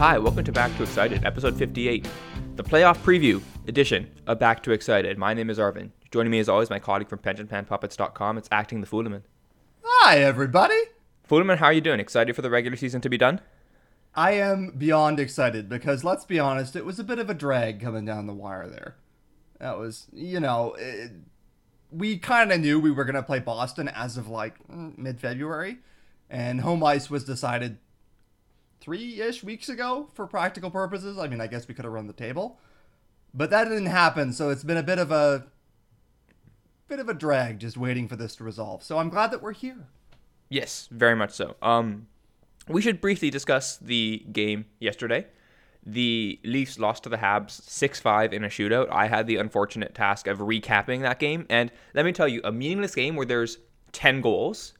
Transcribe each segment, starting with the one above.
Hi, welcome to Back to Excited, episode 58, the playoff preview edition of Back to Excited. My name is Arvin. Joining me as always, my colleague from PensionPlanPuppets.com. It's acting the Fooliman. Hi, everybody. Fooliman, how are you doing? Excited for the regular season to be done? I am beyond excited because let's be honest, it was a bit of a drag coming down the wire there. That was, you know, it, we kind of knew we were going to play Boston as of like mm, mid February, and home ice was decided three ish weeks ago for practical purposes. I mean, I guess we could have run the table, but that didn't happen. So it's been a bit of a bit of a drag just waiting for this to resolve. So I'm glad that we're here. Yes, very much so. Um, we should briefly discuss the game yesterday. The Leafs lost to the Habs 6 5 in a shootout. I had the unfortunate task of recapping that game. And let me tell you, a meaningless game where there's 10 goals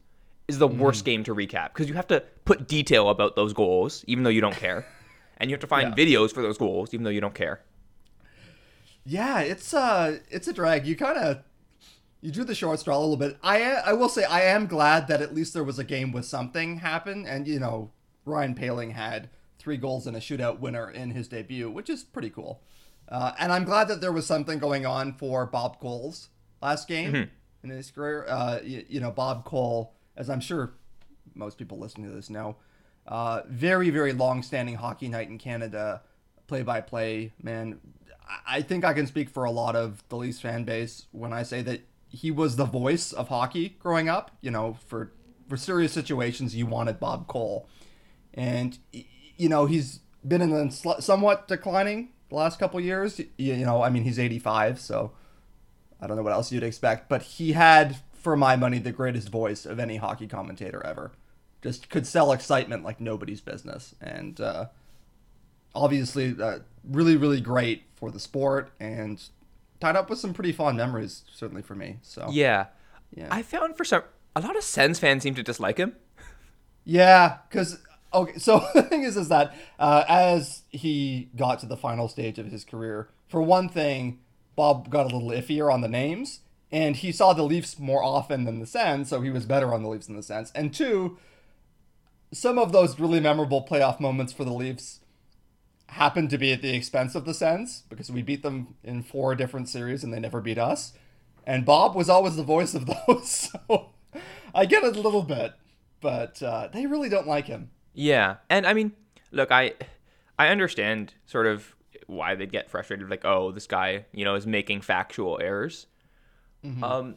is the worst game to recap because you have to put detail about those goals, even though you don't care. and you have to find Yeah. videos for those goals, even though you don't care. Yeah, it's uh it's a drag. You kind of you drew the short straw a little bit. I I will say I am glad that at least there was a game with something happen, and you know Ryan Poehling had three goals and a shootout winner in his debut, which is pretty cool. Uh, and I'm glad that there was something going on for Bob Cole's last game in his career. Uh, you, you know Bob Cole, as I'm sure most people listening to this know, uh, very very long standing hockey night in Canada, play by play man. I- think I can speak for a lot of the Leafs fan base when I say that he was the voice of hockey growing up. You know, for for serious situations, you wanted Bob Cole, and you know he's been in the somewhat declining the last couple years. You know, I mean he's 85, so I don't know what else you'd expect, but he had, for my money, the greatest voice of any hockey commentator ever. Just could sell excitement like nobody's business, and uh, obviously uh, really really great for the sport and tied up with some pretty fond memories certainly for me so Yeah. Yeah. I found for some, a lot of Sens fans seem to dislike him. yeah because okay so the thing is is that uh, as he got to the final stage of his career for one thing bob got a little iffier on the names and he saw the leafs more often than the sens so he was better on the leafs than the sens and two some of those really memorable playoff moments for the leafs happened to be at the expense of the Sens because we beat them in four different series and they never beat us. And Bob was always the voice of those. So I get it a little bit, but uh, they really don't like him. Yeah, and I mean, look, I I understand sort of why they get frustrated, like, oh, this guy, you know, is making factual errors. Um,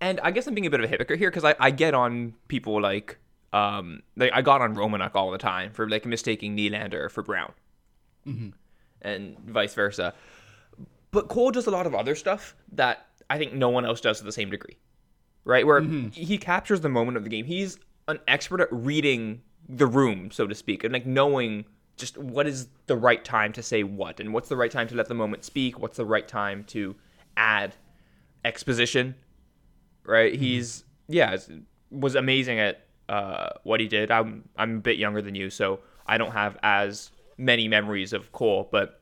and I guess I'm being a bit of a hypocrite here because I, I get on people like um like I got on Romanuk all the time for like mistaking Nylander for Brown, and vice versa. But Cole does a lot of other stuff that I think no one else does to the same degree right? Where he captures the moment of the game. He's an expert at reading the room, so to speak, and like knowing just what is the right time to say what, and what's the right time to let the moment speak, what's the right time to add exposition, right? He's yeah, was amazing at uh, what he did. I'm I'm a bit younger than you, so I don't have as many memories of Cole, but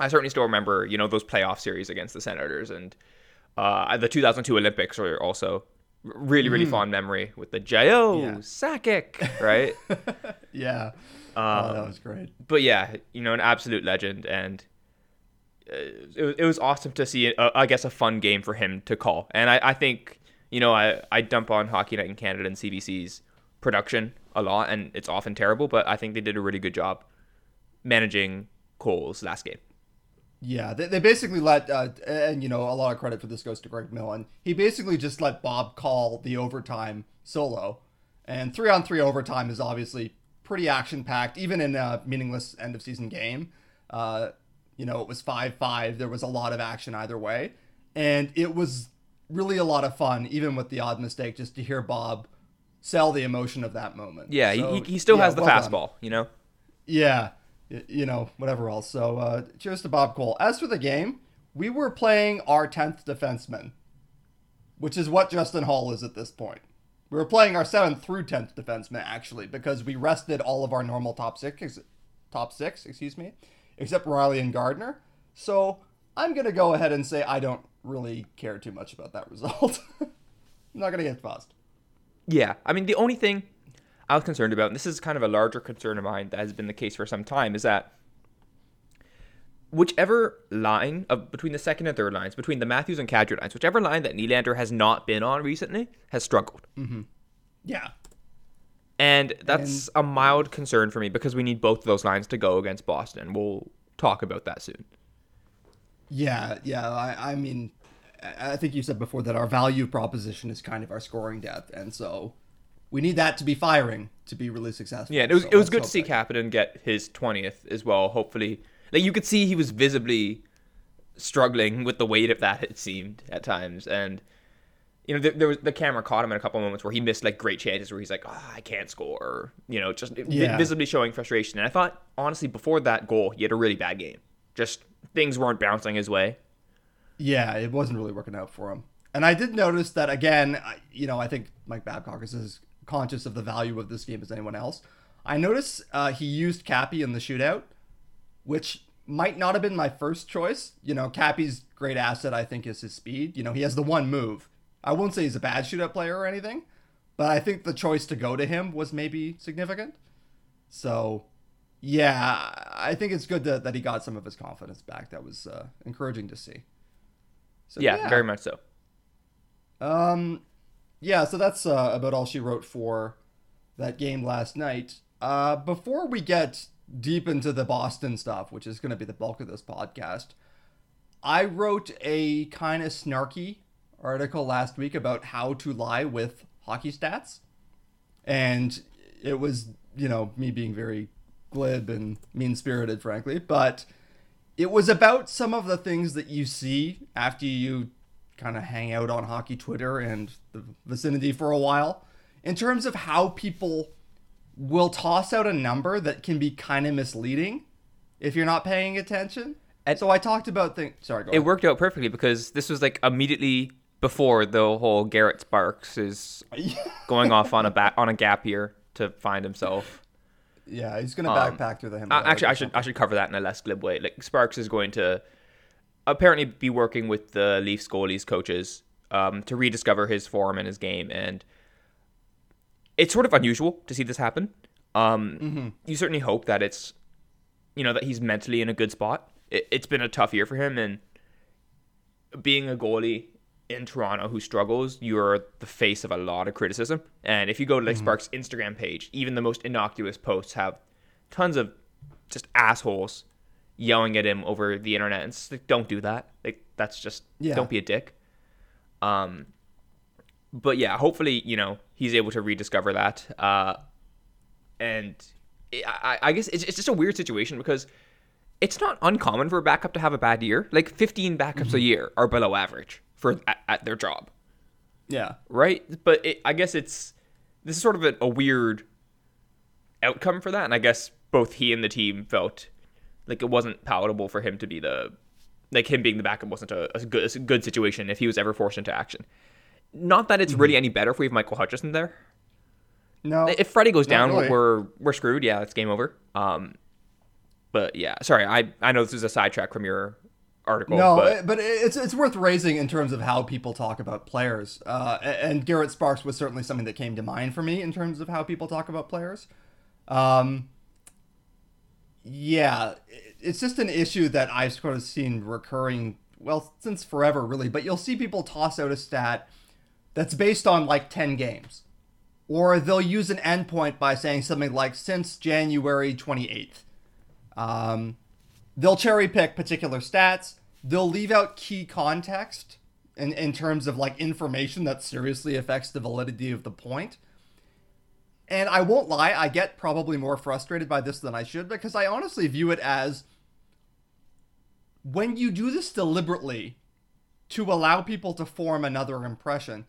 I certainly still remember, you know, those playoff series against the Senators and uh, the 2002 Olympics are also really, really fond memory with the J.O. Yeah. Sakic, right? Yeah. oh, that was great. but yeah, you know, an absolute legend, and it, it was awesome to see, uh, I guess, a fun game for him to call. And I, I think, you know, I, I dump on Hockey Night in Canada and CBC's production a lot, and it's often terrible, but I think they did a really good job managing Cole's last game. Yeah, they, they basically let, uh, and you know, a lot of credit for this goes to Greg Millen. He basically just let Bob call the overtime solo, and three on three overtime is obviously pretty action packed, even in a meaningless end of season game. Uh, you know, it was five five. There was a lot of action either way, and it was really a lot of fun, even with the odd mistake, just to hear Bob sell the emotion of that moment. Yeah, So, he, he still yeah, has the well done. fastball, you know? Yeah, you know, whatever else. So, uh, cheers to Bob Cole. As for the game, we were playing our 10th defenseman, which is what Justin Holl is at this point. We were playing our 7th through 10th defenseman, actually, because we rested all of our normal top six, top six, excuse me, except Rielly and Gardiner. So, I'm going to go ahead and say I don't really care too much about that result. I'm not going to get fussed. Yeah, I mean the only thing I was concerned about, and this is kind of a larger concern of mine that has been the case for some time, is that whichever line of between the second and third lines, between the Matthews and Kadri lines, whichever line that Nylander has not been on recently has struggled. Mm-hmm. Yeah. And that's and, a mild concern for me because we need both of those lines to go against Boston. We'll talk about that soon. Yeah, yeah. I, I mean, I think you said before that our value proposition is kind of our scoring depth, and so we need that to be firing to be really successful. Yeah, it was so it was good to see Kapanen get his twentieth as well. Hopefully, like you could see he was visibly struggling with the weight of that. It seemed at times, and you know there, there was the camera caught him in a couple moments where he missed like great chances where he's like, oh, I can't score, or, you know, just yeah. visibly showing frustration. And I thought honestly before that goal, he had a really bad game. Just things weren't bouncing his way. Yeah, it wasn't really working out for him. And I did notice that again. You know, I think Mike Babcock is as conscious of the value of this game as anyone else. I noticed uh, he used Cappy in the shootout, which might not have been my first choice. You know, Cappy's great asset, I think, is his speed. You know, he has the one move. I won't say he's a bad shootout player or anything, but I think the choice to go to him was maybe significant. So, yeah, I think it's good that, that he got some of his confidence back. That was uh, encouraging to see. So, yeah, yeah, very much so. Um, yeah, so that's uh, about all she wrote for that game last night. Uh, before we get deep into the Boston stuff, which is going to be the bulk of this podcast, I wrote a kind of snarky article last week about how to lie with hockey stats. And it was, you know, me being very glib and mean spirited, frankly, but it was about some of the things that you see after you kind of hang out on hockey Twitter and the vicinity for a while in terms of how people will toss out a number that can be kind of misleading if you're not paying attention. And so I talked about things. Sorry, it ahead. worked out perfectly because this was like immediately before the whole Garrett Sparks is going off on a back on a gap year to find himself. Yeah, he's gonna um, backpack through the Himalayas. Actually, I should I should cover that in a less glib way. Like Sparks is going to apparently be working with the Leafs goalies coaches um, to rediscover his form and his game, and it's sort of unusual to see this happen. Um, mm-hmm. You certainly hope that it's you know that he's mentally in a good spot. It, it's been a tough year for him, and being a goalie in Toronto who struggles, you're the face of a lot of criticism. And if you go to like mm-hmm. Sparks' Instagram page, even the most innocuous posts have tons of just assholes yelling at him over the internet. And it's like, don't do that. Like that's just yeah. don't be a dick. Um, but yeah, hopefully you know he's able to rediscover that. Uh, and I, I guess it's, it's just a weird situation because it's not uncommon for a backup to have a bad year. Like 15 backups mm-hmm. a year are below average for at, at their job. Yeah. Right. But it, I guess it's this is sort of a, a, weird outcome for that, and I guess both he and the team felt like it wasn't palatable for him to be the like him being the backup wasn't a, a good a good situation if he was ever forced into action. Not that it's mm-hmm. really any better if we have Michael Hutchinson there. No. If Freddie goes down, really. we're we're screwed. Yeah, it's game over. Um, but yeah, sorry, I I know this is a sidetrack from your article. No, but, but it's it's worth raising in terms of how people talk about players. Uh, and Garrett Sparks was certainly something that came to mind for me in terms of how people talk about players. Um, yeah, it's just an issue that I've sort of seen recurring, well, since forever, really. But you'll see people toss out a stat that's based on like 10 games. Or they'll use an endpoint by saying something like since January 28th. Um, they'll cherry pick particular stats. They'll leave out key context in, in terms of like information that seriously affects the validity of the point. And I won't lie, I get probably more frustrated by this than I should because I honestly view it as when you do this deliberately to allow people to form another impression,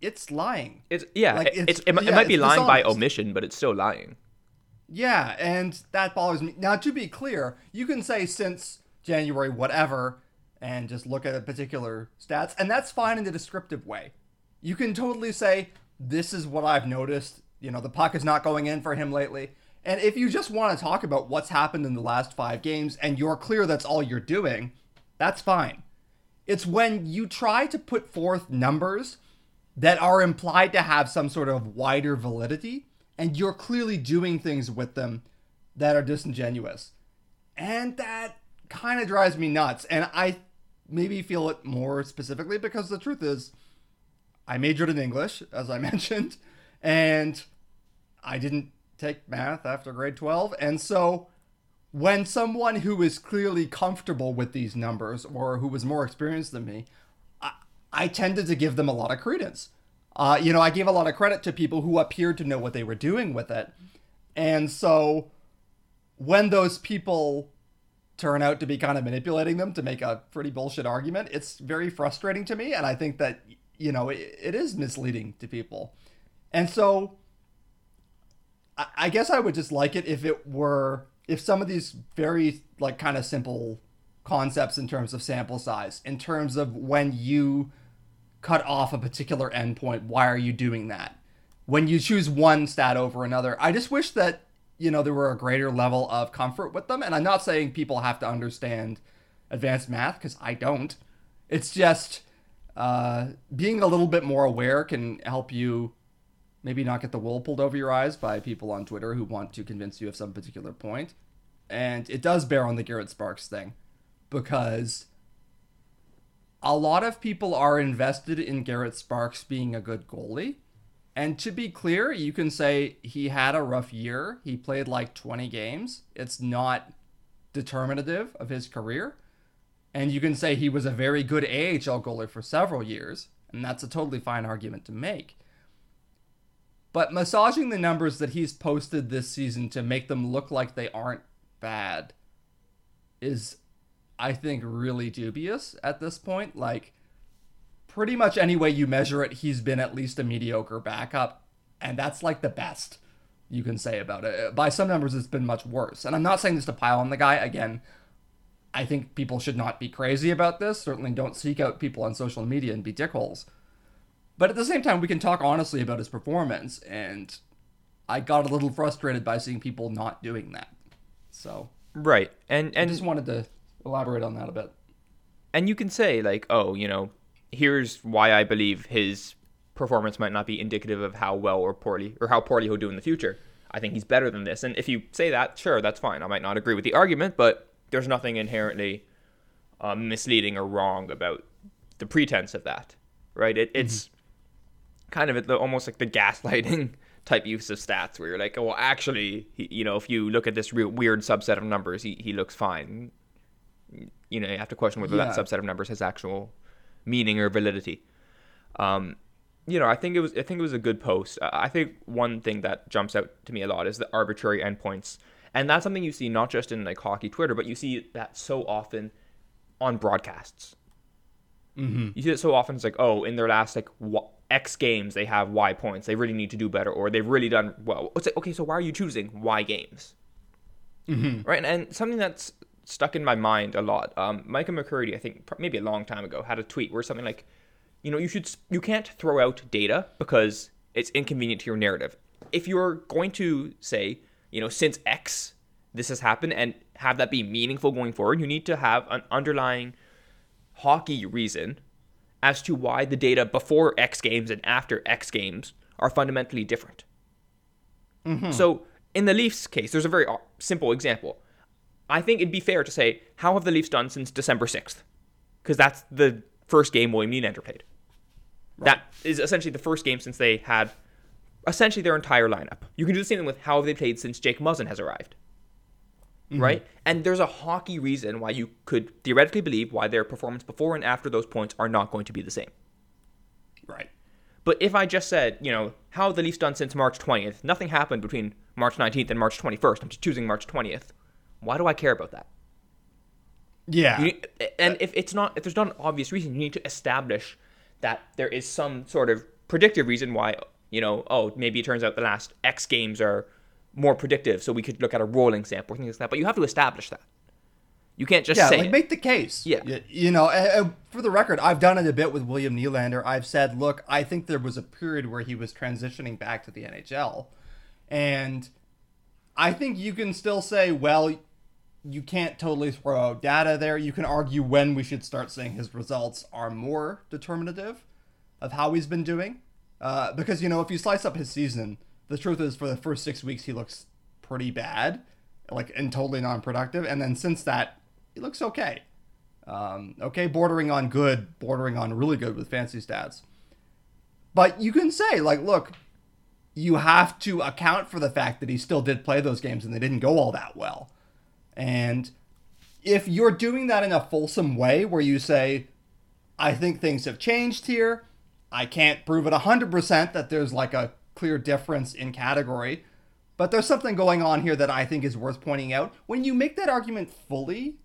it's lying. It's yeah, like it's, it's it, yeah, it might be lying dishonest. by omission, but it's still lying. Yeah, and that bothers me. Now, to be clear, you can say since January whatever and just look at a particular stats, and that's fine in the descriptive way. You can totally say, this is what I've noticed. You know, the puck is not going in for him lately. And if you just want to talk about what's happened in the last five games and you're clear that's all you're doing, that's fine. It's when you try to put forth numbers that are implied to have some sort of wider validity and you're clearly doing things with them that are disingenuous. And that kind of drives me nuts. And I maybe feel it more specifically because the truth is, I majored in English, as I mentioned, and I didn't take math after grade 12. And so when someone who is clearly comfortable with these numbers or who was more experienced than me, I, I tended to give them a lot of credence. Uh, you know, I gave a lot of credit to people who appeared to know what they were doing with it. And so when those people turn out to be kind of manipulating them to make a pretty bullshit argument, it's very frustrating to me. And I think that, you know, it, it is misleading to people. And so I, I guess I would just like it if it were, if some of these very, like, kind of simple concepts in terms of sample size, in terms of when you cut off a particular endpoint, why are you doing that? When you choose one stat over another, I just wish that you know, there were a greater level of comfort with them. And I'm not saying people have to understand advanced math because I don't. It's just uh, being a little bit more aware can help you maybe not get the wool pulled over your eyes by people on Twitter who want to convince you of some particular point. And it does bear on the Garrett Sparks thing because a lot of people are invested in Garrett Sparks being a good goalie and to be clear, you can say he had a rough year. He played like 20 games. It's not determinative of his career. And you can say he was a very good AHL goalie for several years. And that's a totally fine argument to make. But massaging the numbers that he's posted this season to make them look like they aren't bad is, I think, really dubious at this point. Like, pretty much any way you measure it, he's been at least a mediocre backup, and that's like the best you can say about it. By some numbers, it's been much worse. And I'm not saying this to pile on the guy. Again, I think people should not be crazy about this. Certainly don't seek out people on social media and be dickholes. But at the same time, we can talk honestly about his performance, and I got a little frustrated by seeing people not doing that. So right, and and I just wanted to elaborate on that a bit. And you can say like, oh, you know, here's why I believe his performance might not be indicative of how well or poorly or how poorly he'll do in the future. I think he's better than this. And if you say that, sure, that's fine. I might not agree with the argument, but there's nothing inherently um, misleading or wrong about the pretense of that, right? It, it's mm-hmm. kind of the, almost like the gaslighting type use of stats, where you're like, oh, well, actually, he, you know, if you look at this real weird subset of numbers, he, he looks fine. You know, you have to question whether yeah. that subset of numbers has actual meaning or validity. Um, you know, I think it was I think it was a good post. I think one thing that jumps out to me a lot is the arbitrary endpoints, and that's something you see not just in like hockey Twitter, but you see that so often on broadcasts. Mm-hmm. You see it so often. It's like, oh, in their last like X games, they have Y points. They really need to do better, or they've really done well. It's like, okay, so why are you choosing Y games? Mm-hmm. Right, and, and something that's stuck in my mind a lot. Um, Micah McCurdy, I think maybe a long time ago, had a tweet where something like, you know, you should you can't throw out data because it's inconvenient to your narrative. If you're going to say, you know, since X this has happened and have that be meaningful going forward, you need to have an underlying hockey reason as to why the data before X games and after X games are fundamentally different. Mm-hmm. So in the Leafs case, there's a very uh, simple example. I think it'd be fair to say, how have the Leafs done since December 6th? Because that's the first game William Nylander played. Right. That is essentially the first game since they had essentially their entire lineup. You can do the same thing with how have they played since Jake Muzzin has arrived. Mm-hmm. Right? And there's a hockey reason why you could theoretically believe why their performance before and after those points are not going to be the same. Right. But if I just said, you know, how have the Leafs done since March 20th? Nothing happened between March 19th and March 21st. I'm just choosing March 20th. Why do I care about that? Yeah. You, and if it's not, if there's not an obvious reason, you need to establish that there is some sort of predictive reason why, you know, oh, maybe it turns out the last X games are more predictive, so we could look at a rolling sample, things like that. But you have to establish that. You can't just yeah, say like it. make the case. Yeah, you, you know, uh, for the record, I've done it a bit with William Nylander. I've said, look, I think there was a period where he was transitioning back to the NHL, and I think you can still say, well, you can't totally throw out data there. You can argue when we should start saying his results are more determinative of how he's been doing. Uh, because, you know, if you slice up his season, The truth is, for the first six weeks, he looks pretty bad, like and totally non-productive. And then since that, he looks okay. Um, okay, bordering on good, bordering on really good with fancy stats. But you can say, like, look, you have to account for the fact that he still did play those games and they didn't go all that well. And if you're doing that in a fulsome way where you say, I think things have changed here, I can't prove it 100% that there's like a clear difference in category, but there's something going on here that I think is worth pointing out. When you make that argument fully,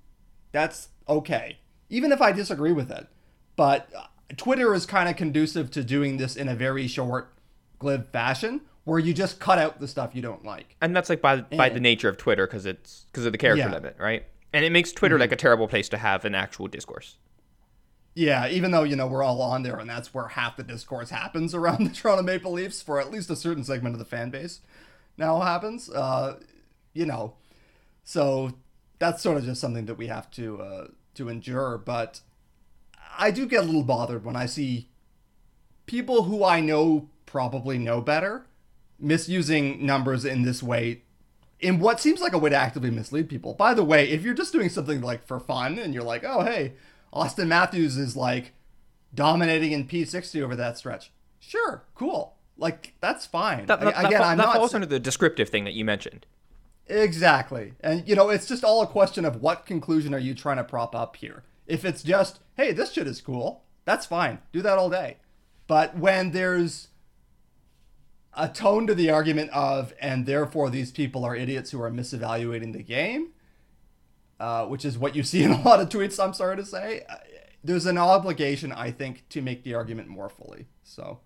that's okay, even if I disagree with it. But Twitter is kind of conducive to doing this in a very short, glib fashion where you just cut out the stuff you don't like. And that's like by by the nature of Twitter because it's because of the character yeah. limit, right? And it makes Twitter mm-hmm. like a terrible place to have an actual discourse. Yeah, even though you know we're all on there, and that's where half the discourse happens around the Toronto Maple Leafs for at least a certain segment of the fan base. Now happens, uh, you know, so that's sort of just something that we have to uh, to endure. But I do get a little bothered when I see people who I know probably know better misusing numbers in this way in what seems like a way to actively mislead people. By the way, if you're just doing something like for fun and you're like, oh, hey, Auston Matthews is like dominating in P60 over that stretch, sure, cool. Like, that's fine. That, that, Again, that, I'm that not, falls under the descriptive thing that you mentioned. Exactly. And, you know, it's just all a question of what conclusion are you trying to prop up here. If it's just, hey, this shit is cool, that's fine. Do that all day. But when there's a tone to the argument of, and therefore these people are idiots who are misevaluating the game, uh, which is what you see in a lot of tweets, I'm sorry to say. Uh, there's an obligation, I think, to make the argument more fully. So,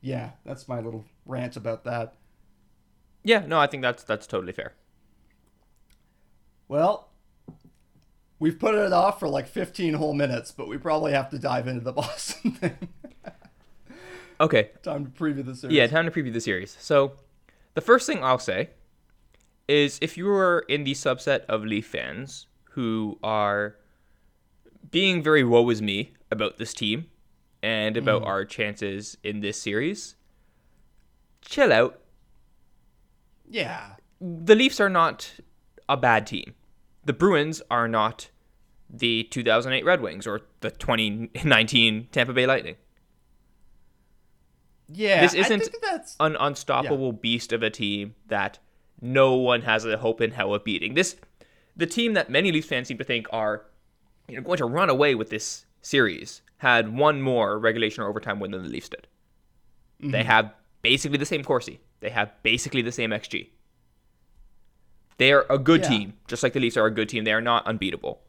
yeah, that's my little rant about that. Yeah, no, I think that's that's totally fair. Well, we've put it off for like 15 whole minutes, but we probably have to dive into the Boston thing. Okay. Time to preview the series. Yeah, time to preview the series. So, the first thing I'll say is if you are in the subset of Leaf fans who are being very woe is me about this team and about mm. our chances in this series, chill out. Yeah. The Leafs are not a bad team. The Bruins are not the 2008 Red Wings or the 2019 Tampa Bay Lightning. Yeah, this isn't an unstoppable yeah. beast of a team that no one has a hope in hell of beating. This, the team that many Leafs fans seem to think are, you know, going to run away with this series had one more regulation or overtime win than the Leafs did. Mm-hmm. They have basically the same Corsi. They have basically the same XG. They are a good yeah. team, just like the Leafs are a good team. They are not unbeatable.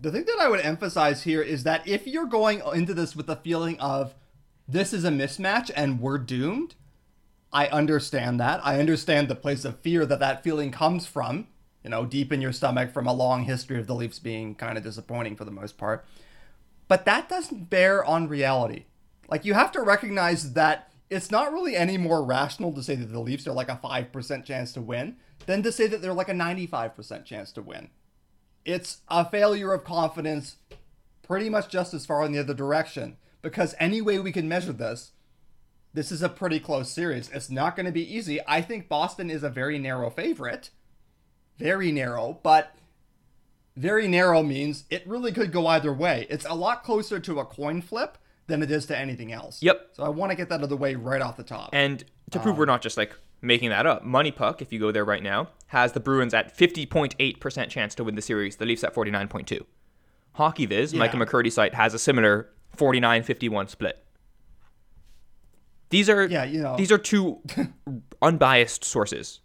The thing that I would emphasize here is that if you're going into this with the feeling of this is a mismatch and we're doomed, I understand that. I understand the place of fear that that feeling comes from, you know, deep in your stomach from a long history of the Leafs being kind of disappointing for the most part. But that doesn't bear on reality. Like, you have to recognize that it's not really any more rational to say that the Leafs are like a 5% chance to win than to say that they're like a 95% chance to win it's a failure of confidence pretty much just as far in the other direction. Because any way we can measure this, this is a pretty close series. It's not going to be easy. I think Boston is a very narrow favorite. Very narrow, but very narrow means it really could go either way. It's a lot closer to a coin flip than it is to anything else. Yep. So I want to get that out of the way right off the top. And to prove um, we're not just like making that up. Money Puck, if you go there right now, has the Bruins at 50.8% chance to win the series, the Leafs at 49.2. Hockey Viz, yeah. Micah McCurdy site, has a similar 49-51 split. These are yeah, you know. these are two unbiased sources.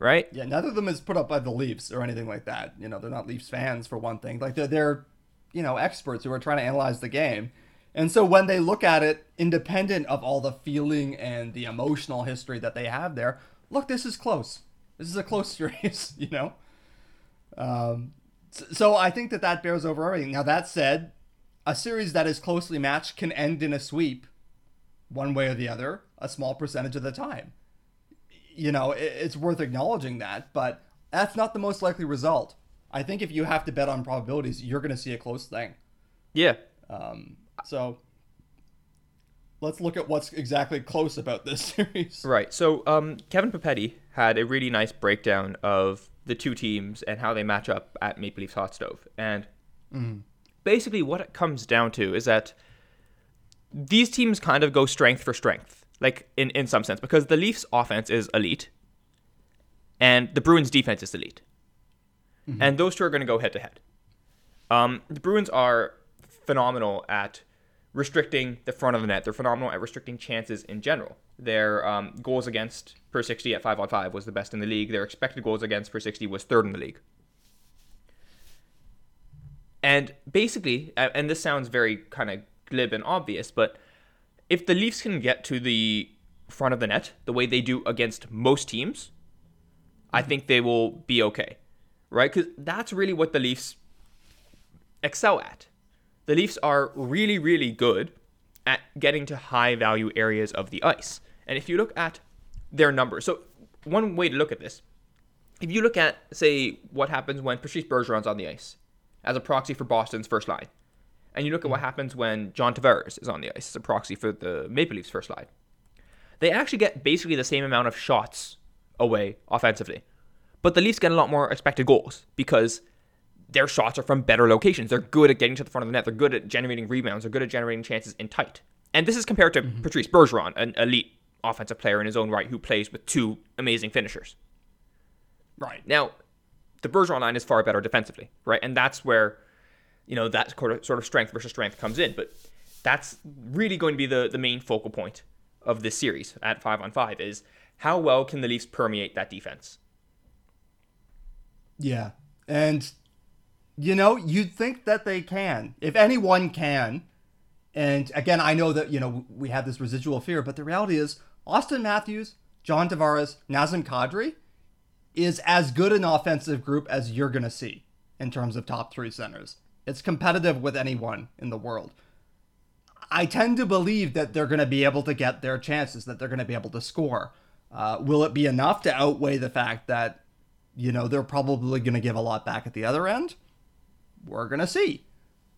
Right? Yeah, neither of them is put up by the Leafs or anything like that. You know, they're not Leafs fans for one thing. Like they're, they're you know, experts who are trying to analyze the game. And so when they look at it, independent of all the feeling and the emotional history that they have there, look, this is close. This is a close series, you know? Um, so I think that that bears over everything. Now, that said, a series that is closely matched can end in a sweep, one way or the other, a small percentage of the time. You know, it's worth acknowledging that, but that's not the most likely result. I think if you have to bet on probabilities, you're going to see a close thing. Yeah. Um, so let's look at what's exactly close about this series. Right. So um, Kevin Papetti had a really nice breakdown of the two teams and how they match up at Maple Leafs Hot Stove. And mm. basically, what it comes down to is that these teams kind of go strength for strength, like in, in some sense, because the Leafs' offense is elite and the Bruins' defense is elite. Mm-hmm. And those two are going to go head to head. Um, the Bruins are phenomenal at restricting the front of the net. They're phenomenal at restricting chances in general. Their um, goals against per 60 at 5 on 5 was the best in the league. Their expected goals against per 60 was third in the league. And basically, and this sounds very kind of glib and obvious, but if the Leafs can get to the front of the net the way they do against most teams, I think they will be okay, right? Because that's really what the Leafs excel at. The Leafs are really, really good at getting to high value areas of the ice. And if you look at their numbers, so one way to look at this, if you look at, say, what happens when Patrice Bergeron's on the ice as a proxy for Boston's first line, and you look at what mm. happens when John Tavares is on the ice as a proxy for the Maple Leafs first line, they actually get basically the same amount of shots away offensively. But the Leafs get a lot more expected goals because their shots are from better locations. They're good at getting to the front of the net. They're good at generating rebounds. They're good at generating chances in tight. And this is compared to mm-hmm. Patrice Bergeron, an elite offensive player in his own right who plays with two amazing finishers. Right. Now, the Bergeron line is far better defensively, right? And that's where, you know, that sort of strength versus strength comes in. But that's really going to be the, the main focal point of this series at five on five is how well can the Leafs permeate that defense? Yeah. And you know, you'd think that they can. If anyone can. And again, I know that, you know, we have this residual fear, but the reality is Auston Matthews, John Tavares, Nazem Kadri is as good an offensive group as you're going to see in terms of top three centers. It's competitive with anyone in the world. I tend to believe that they're going to be able to get their chances, that they're going to be able to score. Uh, will it be enough to outweigh the fact that, you know, they're probably going to give a lot back at the other end? We're gonna see.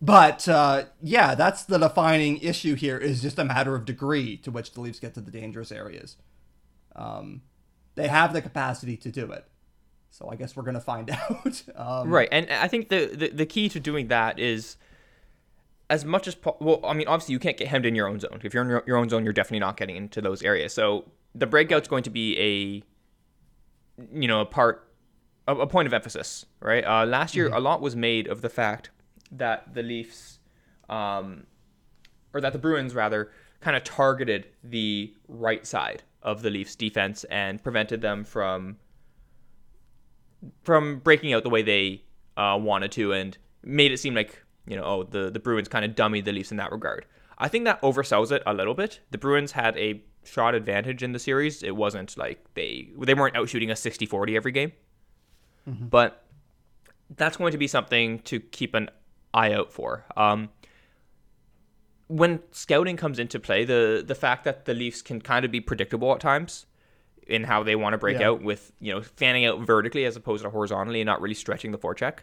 But uh, yeah, that's the defining issue here. Is just a matter of degree to which the Leafs get to the dangerous areas. Um, they have the capacity to do it. So I guess we're gonna find out. um, right, and I think the, the the key to doing that is as much as po- well. I mean, obviously you can't get hemmed in your own zone. If you're in your, your own zone, you're definitely not getting into those areas. So the breakout's going to be a you know a part a, a point of emphasis, right? Uh, last year, mm-hmm. a lot was made of the fact that the Leafs, um, or that the Bruins rather, kind of targeted the right side of the Leafs defense and prevented them from from breaking out the way they uh, wanted to, and made it seem like you know, oh, the the Bruins kind of dummied the Leafs in that regard. I think that oversells it a little bit. The Bruins had a shot advantage in the series. It wasn't like they they weren't out shooting a 60-40 every game. Mm-hmm. But that's going to be something to keep an eye out for. Um, when scouting comes into play, the the fact that the Leafs can kind of be predictable at times in how they want to break yeah. out with you know fanning out vertically as opposed to horizontally and not really stretching the forecheck,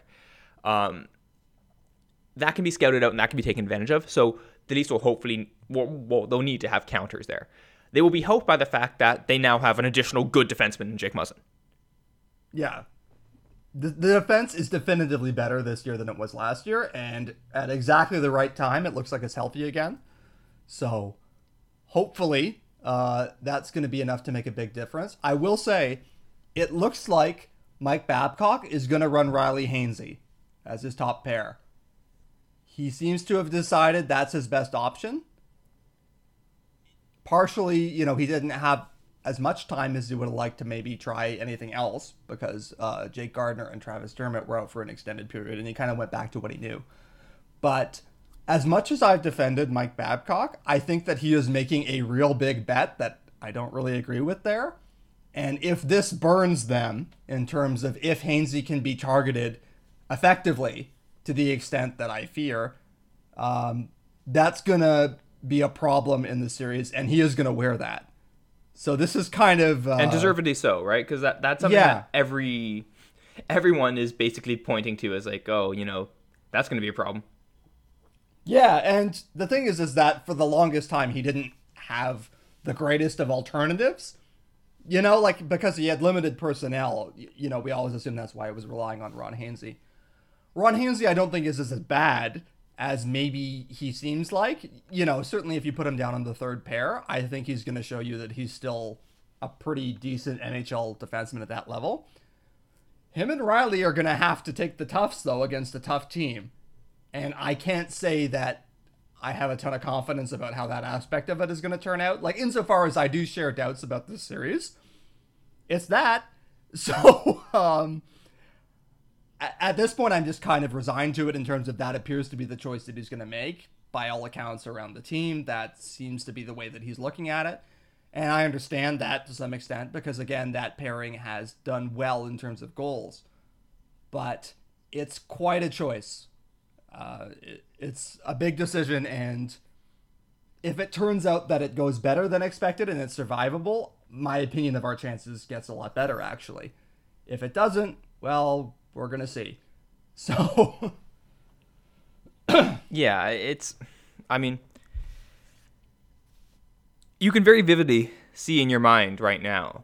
um, that can be scouted out and that can be taken advantage of. So the Leafs will hopefully well, well, they'll need to have counters there. They will be helped by the fact that they now have an additional good defenseman in Jake Muzzin. Yeah, the, defense is definitively better this year than it was last year, and at exactly the right time, it looks like it's healthy again. So, hopefully, uh, that's going to be enough to make a big difference. I will say, it looks like Mike Babcock is going to run Rielly Hainsey as his top pair. He seems to have decided that's his best option. Partially, you know, he didn't have as much time as he would have liked to maybe try anything else because uh, Jake Gardiner and Travis Dermott were out for an extended period and he kind of went back to what he knew. But as much as I've defended Mike Babcock, I think that he is making a real big bet that I don't really agree with there. And if this burns them in terms of if Hainsey can be targeted effectively to the extent that I fear, um, that's going to be a problem in the series, and he is going to wear that. So this is kind of uh, and deservedly so, right? Because that that's something yeah. that every everyone is basically pointing to as like, oh, you know, that's going to be a problem. Yeah, and the thing is, is that for the longest time he didn't have the greatest of alternatives. You know, like because he had limited personnel, you know, we always assume that's why he was relying on Ron Hainsey. Ron Hainsey, I don't think is as bad as maybe he seems like. You know, certainly if you put him down on the third pair, I think he's going to show you that he's still a pretty decent NHL defenseman at that level. Him and Rielly are going to have to take the toughs, though, against a tough team. And I can't say that I have a ton of confidence about how that aspect of it is going to turn out. Like, insofar as I do share doubts about this series, it's that. So, um, at this point, I'm just kind of resigned to it in terms of that appears to be the choice that he's going to make by all accounts around the team. That seems to be the way that he's looking at it. And I understand that to some extent because, again, that pairing has done well in terms of goals. But it's quite a choice. Uh, it, it's a big decision. And if it turns out that it goes better than expected and it's survivable, my opinion of our chances gets a lot better, actually. If it doesn't, well, we're going to see. So. yeah, it's. I mean you can very vividly see in your mind right now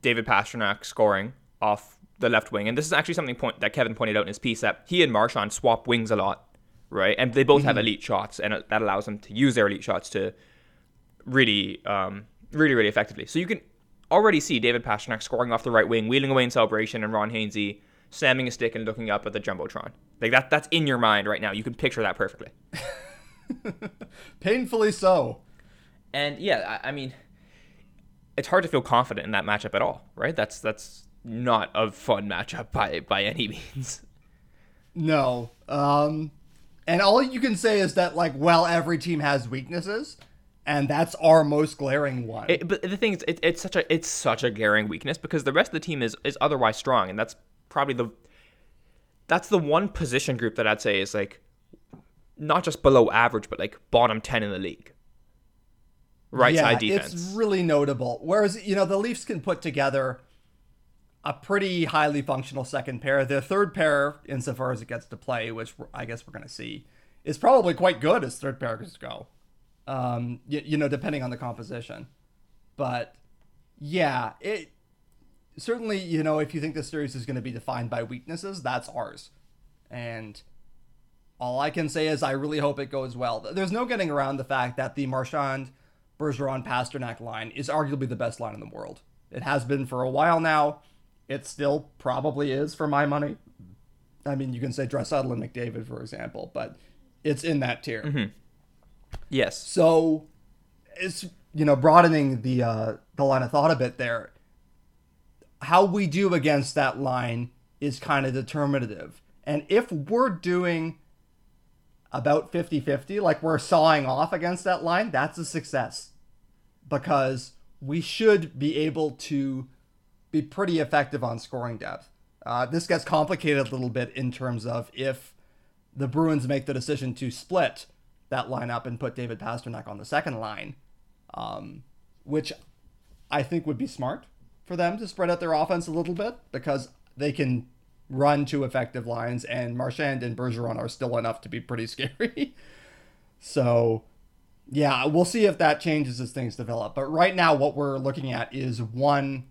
David Pastrnak scoring off the left wing. And this is actually something point, that Kevin pointed out in his piece that he and Marchand swap wings a lot, right? And they both mm-hmm. have elite shots, and that allows them to use their elite shots to really, um, really, really effectively. So you can already see David Pastrnak scoring off the right wing, wheeling away in celebration, and Ron Hainsey slamming a stick and looking up at the jumbotron. Like that, that's in your mind right now. You can picture that perfectly. Painfully so. And yeah, I, I mean, it's hard to feel confident in that matchup at all, right? That's that's not a fun matchup by by any means. No. Um and all you can say is that like well every team has weaknesses and that's our most glaring one. It, but the thing is it, it's such a it's such a glaring weakness because the rest of the team is is otherwise strong and that's probably the that's the one position group that I'd say is like not just below average but like bottom 10 in the league right yeah, side defense. It's really notable. Whereas, you know, the Leafs can put together a pretty highly functional second pair. Their third pair, insofar as it gets to play, which I guess we're going to see, is probably quite good as third pairs go. Um, you, you know, depending on the composition. But yeah, it certainly, you know, if you think this series is going to be defined by weaknesses, that's ours. And all I can say is I really hope it goes well. There's no getting around the fact that the Marchand Bergeron Pastrnak line is arguably the best line in the world. It has been for a while now. It still probably is for my money. I mean, you can say Draisaitl and McDavid, for example, but it's in that tier. Mm-hmm. Yes. So it's you know broadening the uh, the line of thought a bit there. How we do against that line is kind of determinative, and if we're doing about 50 50, like we're sawing off against that line, that's a success. Because we should be able to be pretty effective on scoring depth. Uh, this gets complicated a little bit in terms of if the Bruins make the decision to split that lineup and put David Pastrnak on the second line, um, which I think would be smart for them to spread out their offense a little bit because they can run two effective lines, and Marchand and Bergeron are still enough to be pretty scary. so, yeah, we'll see if that changes as things develop. But right now, what we're looking at is one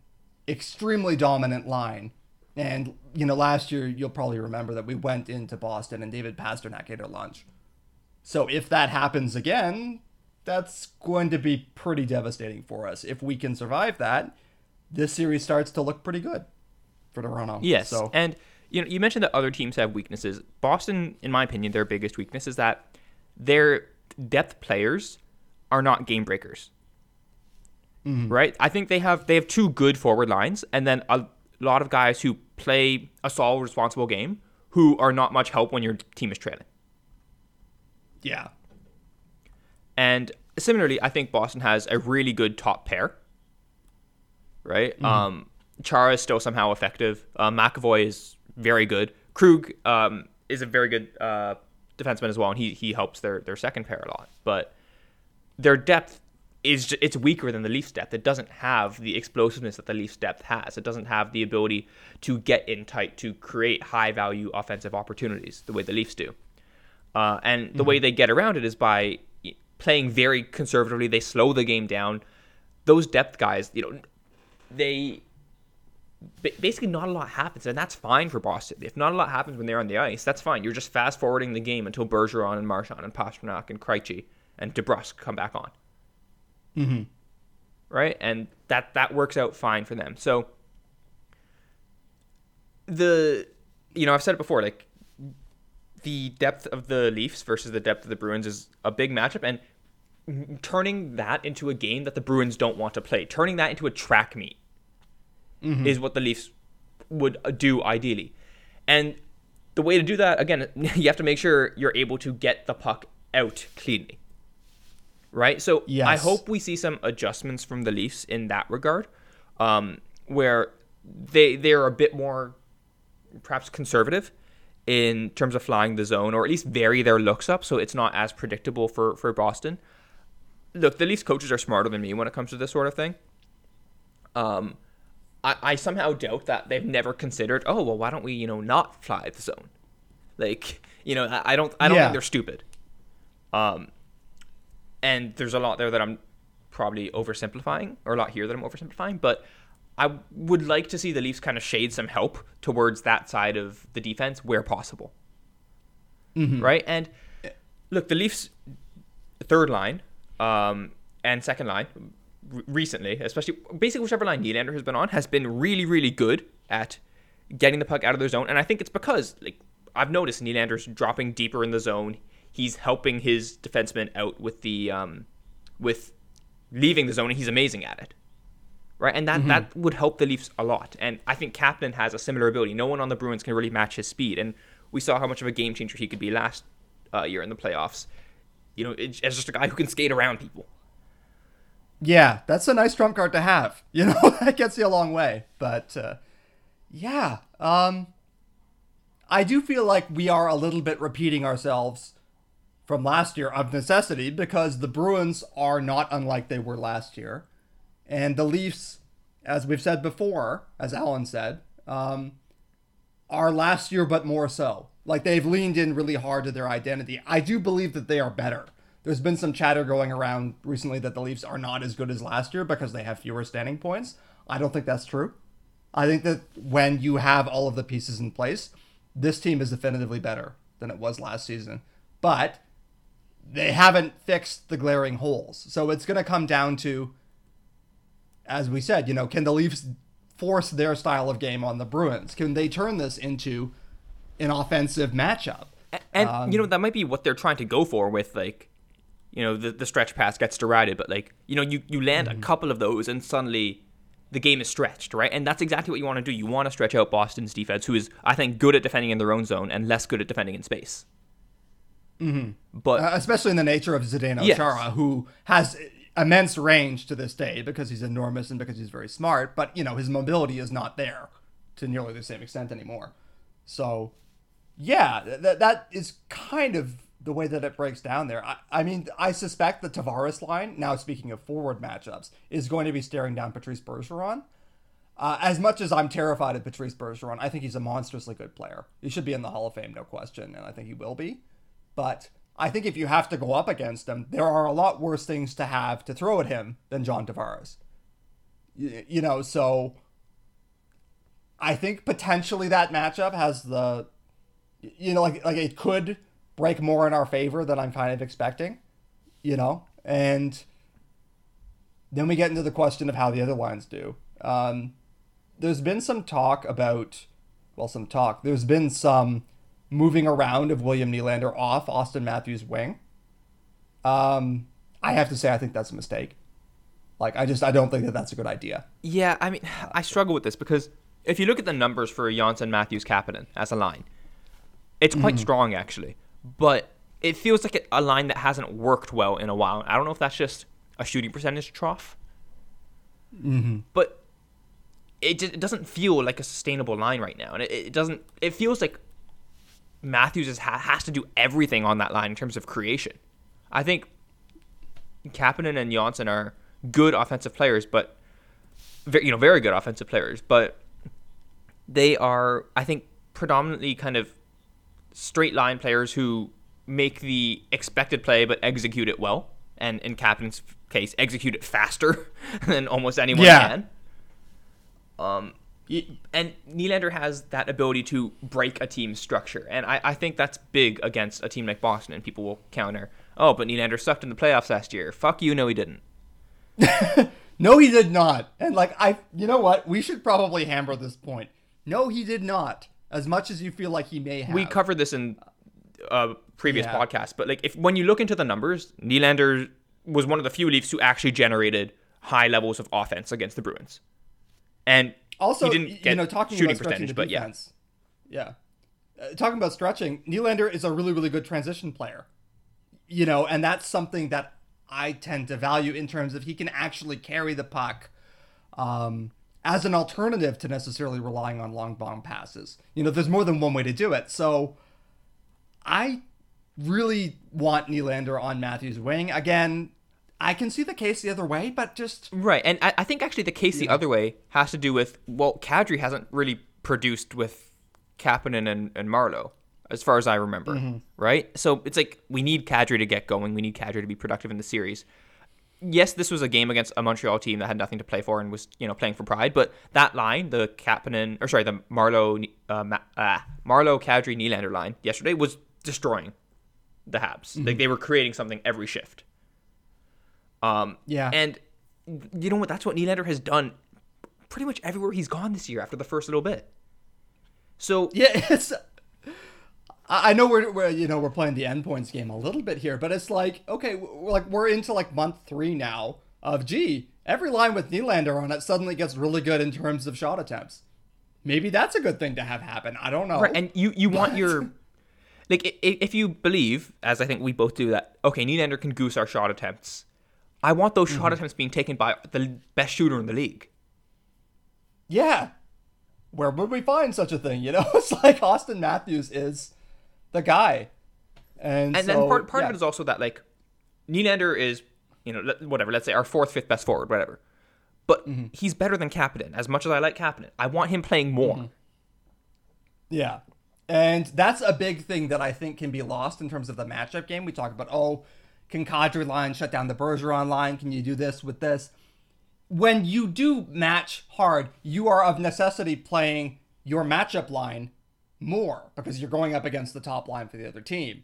extremely dominant line. And, you know, last year, you'll probably remember that we went into Boston and David Pastrnak ate our lunch. So if that happens again, that's going to be pretty devastating for us. If we can survive that, this series starts to look pretty good for Toronto. Yes. So. And you know, you mentioned that other teams have weaknesses. Boston, in my opinion, their biggest weakness is that their depth players are not game breakers. Mm-hmm. Right? I think they have they have two good forward lines and then a lot of guys who play a solid responsible game who are not much help when your team is trailing. Yeah. And similarly, I think Boston has a really good top pair. Right? Mm-hmm. Um Chara is still somehow effective. Uh, McAvoy is very good. Krug um, is a very good uh, defenseman as well, and he he helps their their second pair a lot. But their depth is just, it's weaker than the Leafs' depth. It doesn't have the explosiveness that the Leafs' depth has. It doesn't have the ability to get in tight to create high value offensive opportunities the way the Leafs do. Uh, and the mm-hmm. way they get around it is by playing very conservatively. They slow the game down. Those depth guys, you know, they basically not a lot happens, and that's fine for Boston. If not a lot happens when they're on the ice, that's fine. You're just fast forwarding the game until Bergeron and Marchand and Pastrnak and Krejci and DeBrusk come back on. Mm-hmm. Right, and that that works out fine for them. So the you know I've said it before, like the depth of the Leafs versus the depth of the Bruins is a big matchup, and turning that into a game that the Bruins don't want to play, turning that into a track meet mm-hmm. is what the Leafs would do ideally. And the way to do that, again, you have to make sure you're able to get the puck out cleanly. Right? So yes. I hope we see some adjustments from the Leafs in that regard, um, where they they're a bit more perhaps conservative in terms of flying the zone, or at least vary their looks up so it's not as predictable for, for Boston. Look, the Leafs coaches are smarter than me when it comes to this sort of thing. Um, I, I somehow doubt that they've never considered, oh well, why don't we, you know, not fly the zone? Like, you know, I, I don't I don't yeah. think they're stupid. Um and there's a lot there that I'm probably oversimplifying, or a lot here that I'm oversimplifying, but I would like to see the Leafs kind of shade some help towards that side of the defense where possible. Mm-hmm. Right? And look, the Leafs third line um, and second line recently, especially basically whichever line Nylander has been on, has been really, really good at getting the puck out of their zone. And I think it's because like I've noticed Nylander's dropping deeper in the zone. He's helping his defenseman out with the um, with leaving the zone, and he's amazing at it. Right, and that, mm-hmm. that would help the Leafs a lot. And I think Kapanen has a similar ability. No one on the Bruins can really match his speed, and we saw how much of a game changer he could be last uh, year in the playoffs. You know, it's just a guy who can skate around people. Yeah, that's a nice trump card to have. You know, that gets you a long way. But uh, yeah, um, I do feel like we are a little bit repeating ourselves from last year of necessity because the Bruins are not unlike they were last year. And the Leafs, as we've said before, as Alan said, um, are last year but more so. Like they've leaned in really hard to their identity. I do believe that they are better there's been some chatter going around recently that the Leafs are not as good as last year because they have fewer standing points. I don't think that's true. I think that when you have all of the pieces in place, this team is definitively better than it was last season. But they haven't fixed the glaring holes. So it's going to come down to, as we said, you know, can the Leafs force their style of game on the Bruins? Can they turn this into an offensive matchup? And, um, you know, that might be what they're trying to go for with, like, you know the, the stretch pass gets derided but like you know you, you land mm-hmm. a couple of those and suddenly the game is stretched right and that's exactly what you want to do you want to stretch out boston's defense who is i think good at defending in their own zone and less good at defending in space mm-hmm. but uh, especially in the nature of zdeno yes. chara who has immense range to this day because he's enormous and because he's very smart but you know his mobility is not there to nearly the same extent anymore so yeah that that is kind of the way that it breaks down there. I, I, mean, I suspect the Tavares line, now speaking of forward matchups, is going to be staring down Patrice Bergeron. Uh, as much as I'm terrified of Patrice Bergeron, I think he's a monstrously good player. He should be in the Hall of Fame, no question, and I think he will be. But I think if you have to go up against him, there are a lot worse things to have to throw at him than John Tavares. You, you know, so I think potentially that matchup has the, you know, like like it could break more in our favor than I'm kind of expecting, you know? And then we get into the question of how the other lines do. Um, there's been some talk about, well, some talk. There's been some moving around of William Nylander off Auston Matthews' wing. Um, I have to say, I think that's a mistake. Like, I just, I don't think that that's a good idea. Yeah, I mean, I struggle with this because if you look at the numbers for Johnsson, Matthews, Kapanen as a line, it's quite mm-hmm. strong actually but it feels like a line that hasn't worked well in a while. I don't know if that's just a shooting percentage trough, mm-hmm. but it just, it doesn't feel like a sustainable line right now, and it, it doesn't. It feels like Matthews is, has to do everything on that line in terms of creation. I think Kapanen and Johnsson are good offensive players, but very, you know very good offensive players, but they are I think predominantly kind of straight line players who make the expected play but execute it well. and in Kapanen's case, execute it faster than almost anyone Yeah. can. Um, and Nylander has that ability to break a team's structure, and I, I think that's big against a team like Boston. And people will counter, "Oh, but Nylander sucked in the playoffs last year." Fuck you, no, he didn't. No, he did not. And like I, you know what? We should probably hammer this point. No, he did not. As much as you feel like he may have. We covered this in a previous Yeah. podcast, but like if when you look into the numbers, Nylander was one of the few Leafs who actually generated high levels of offense against the Bruins, and also, he didn't get you know, talking shooting about stretching percentage, but yeah. Yeah. Uh, talking about stretching, Nylander is a really, really good transition player. You know, and that's something that I tend to value in terms of he can actually carry the puck um, as an alternative to necessarily relying on long bomb passes. You know, there's more than one way to do it. So I really want Nylander on Matthews' wing. Again, I can see the case the other way, but just right. And I, I think actually the case the other way has to do with well, Kadri hasn't really produced with Kapanen and, and Marleau, as far as I remember, Mm-hmm. right? So it's like we need Kadri to get going. We need Kadri to be productive in the series. Yes, this was a game against a Montreal team that had nothing to play for and was, you know, playing for pride. But that line, the Kapanen, or sorry, the Marleau, uh, Ma- uh, Marleau, Kadri, Nylander line yesterday was destroying the Habs. Mm-hmm. Like they were creating something every shift. Um, Yeah. And you know what? That's what Nylander has done pretty much everywhere he's gone this year after the first little bit. So Yeah, it's. I know we're, we're you know we're playing the endpoints game a little bit here, but it's like okay, we're like we're into like month three now of gee, every line with Nylander on it suddenly gets really good in terms of shot attempts. Maybe that's a good thing to have happen. I don't know. Right, and you you want your like if you believe, as I think we both do, that okay, Nylander can goose our shot attempts. I want those Mm-hmm. shot attempts being taken by the best shooter in the league. yeah, where would we find such a thing? You know, it's like Auston Matthews is the guy, and, And so, then part part yeah. of it is also that like Nylander is you know whatever let's say our fourth fifth best forward whatever, but Mm-hmm. he's better than Kapanen. As much as I like Kapanen, I want him playing more. Mm-hmm. Yeah. And that's a big thing that I think can be lost in terms of the matchup game. We talk about, oh, can Kadri line shut down the Bergeron line? Can you do this with this? When you do match hard, you are of necessity playing your matchup line more because you're going up against the top line for the other team.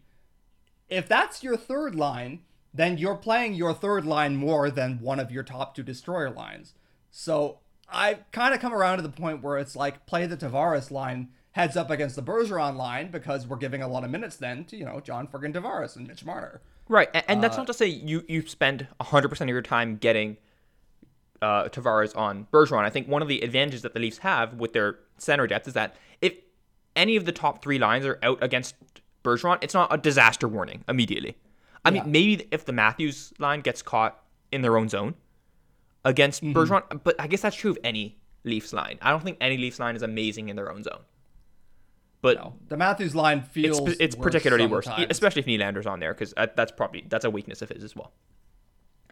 If that's your third line, then you're playing your third line more than one of your top two destroyer lines. So I've kind of come around to the point where it's like play the Tavares line heads up against the Bergeron line because we're giving a lot of minutes then to, you know, John friggin' Tavares and Mitch Marner. Right, and, and Uh, that's not to say you you spend hundred percent of your time getting uh, Tavares on Bergeron. I think one of the advantages that the Leafs have with their center depth is that if any of the top three lines are out against Bergeron, it's not a disaster warning immediately. I Yeah. mean, maybe if the Matthews line gets caught in their own zone against Mm-hmm. Bergeron, but I guess that's true of any Leafs line. I don't think any Leafs line is amazing in their own zone. But No, the Matthews line feels it's worse particularly worse, especially if Nylander's on there, because that's probably that's a weakness of his as well.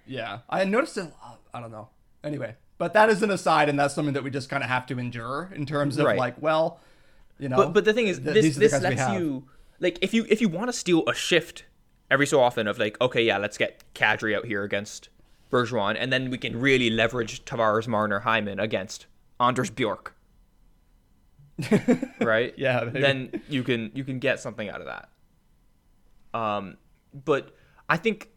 Yeah, I noticed it. uh, I don't know. Anyway, but that is an aside, and that's something that we just kind of have to endure in terms of Right. like, well, you know. But but the thing is, this these this lets you like if you if you want to steal a shift every so often of like okay yeah let's get Kadri out here against Bergeron and then we can really leverage Tavares, Marner, Hyman against Anders Bjork, right? Yeah, maybe. Then you can you can get something out of that. Um, but I think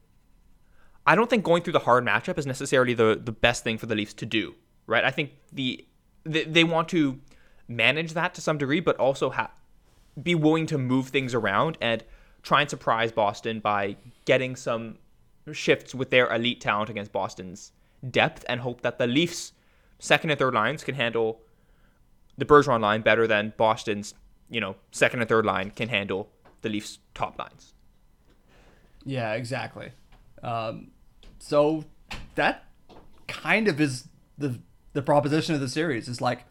I don't think going through the hard matchup is necessarily the the best thing for the Leafs to do, right? I think the they, they want to manage that to some degree, but also ha- be willing to move things around and try and surprise Boston by getting some shifts with their elite talent against Boston's depth, and hope that the Leafs' second and third lines can handle the Bergeron line better than Boston's, you know, second and third line can handle the Leafs' top lines. Yeah, exactly. Um, so that kind of is the the proposition of the series is like,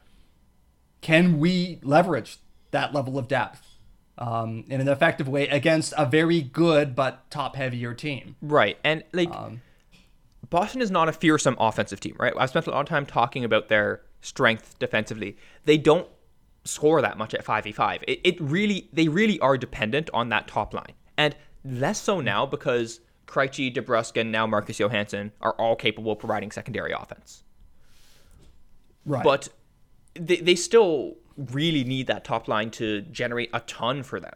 can we leverage that level of depth um, in an effective way against a very good but top heavier team? Right. And like Um, Boston is not a fearsome offensive team, right? I've spent a lot of time talking about their strength defensively. They don't score that much at 5v5. It, it really they really are dependent on that top line. And less so now because Krejci, DeBrusk, and now Marcus Johansson are all capable of providing secondary offense. Right. But they, they still really need that top line to generate a ton for them.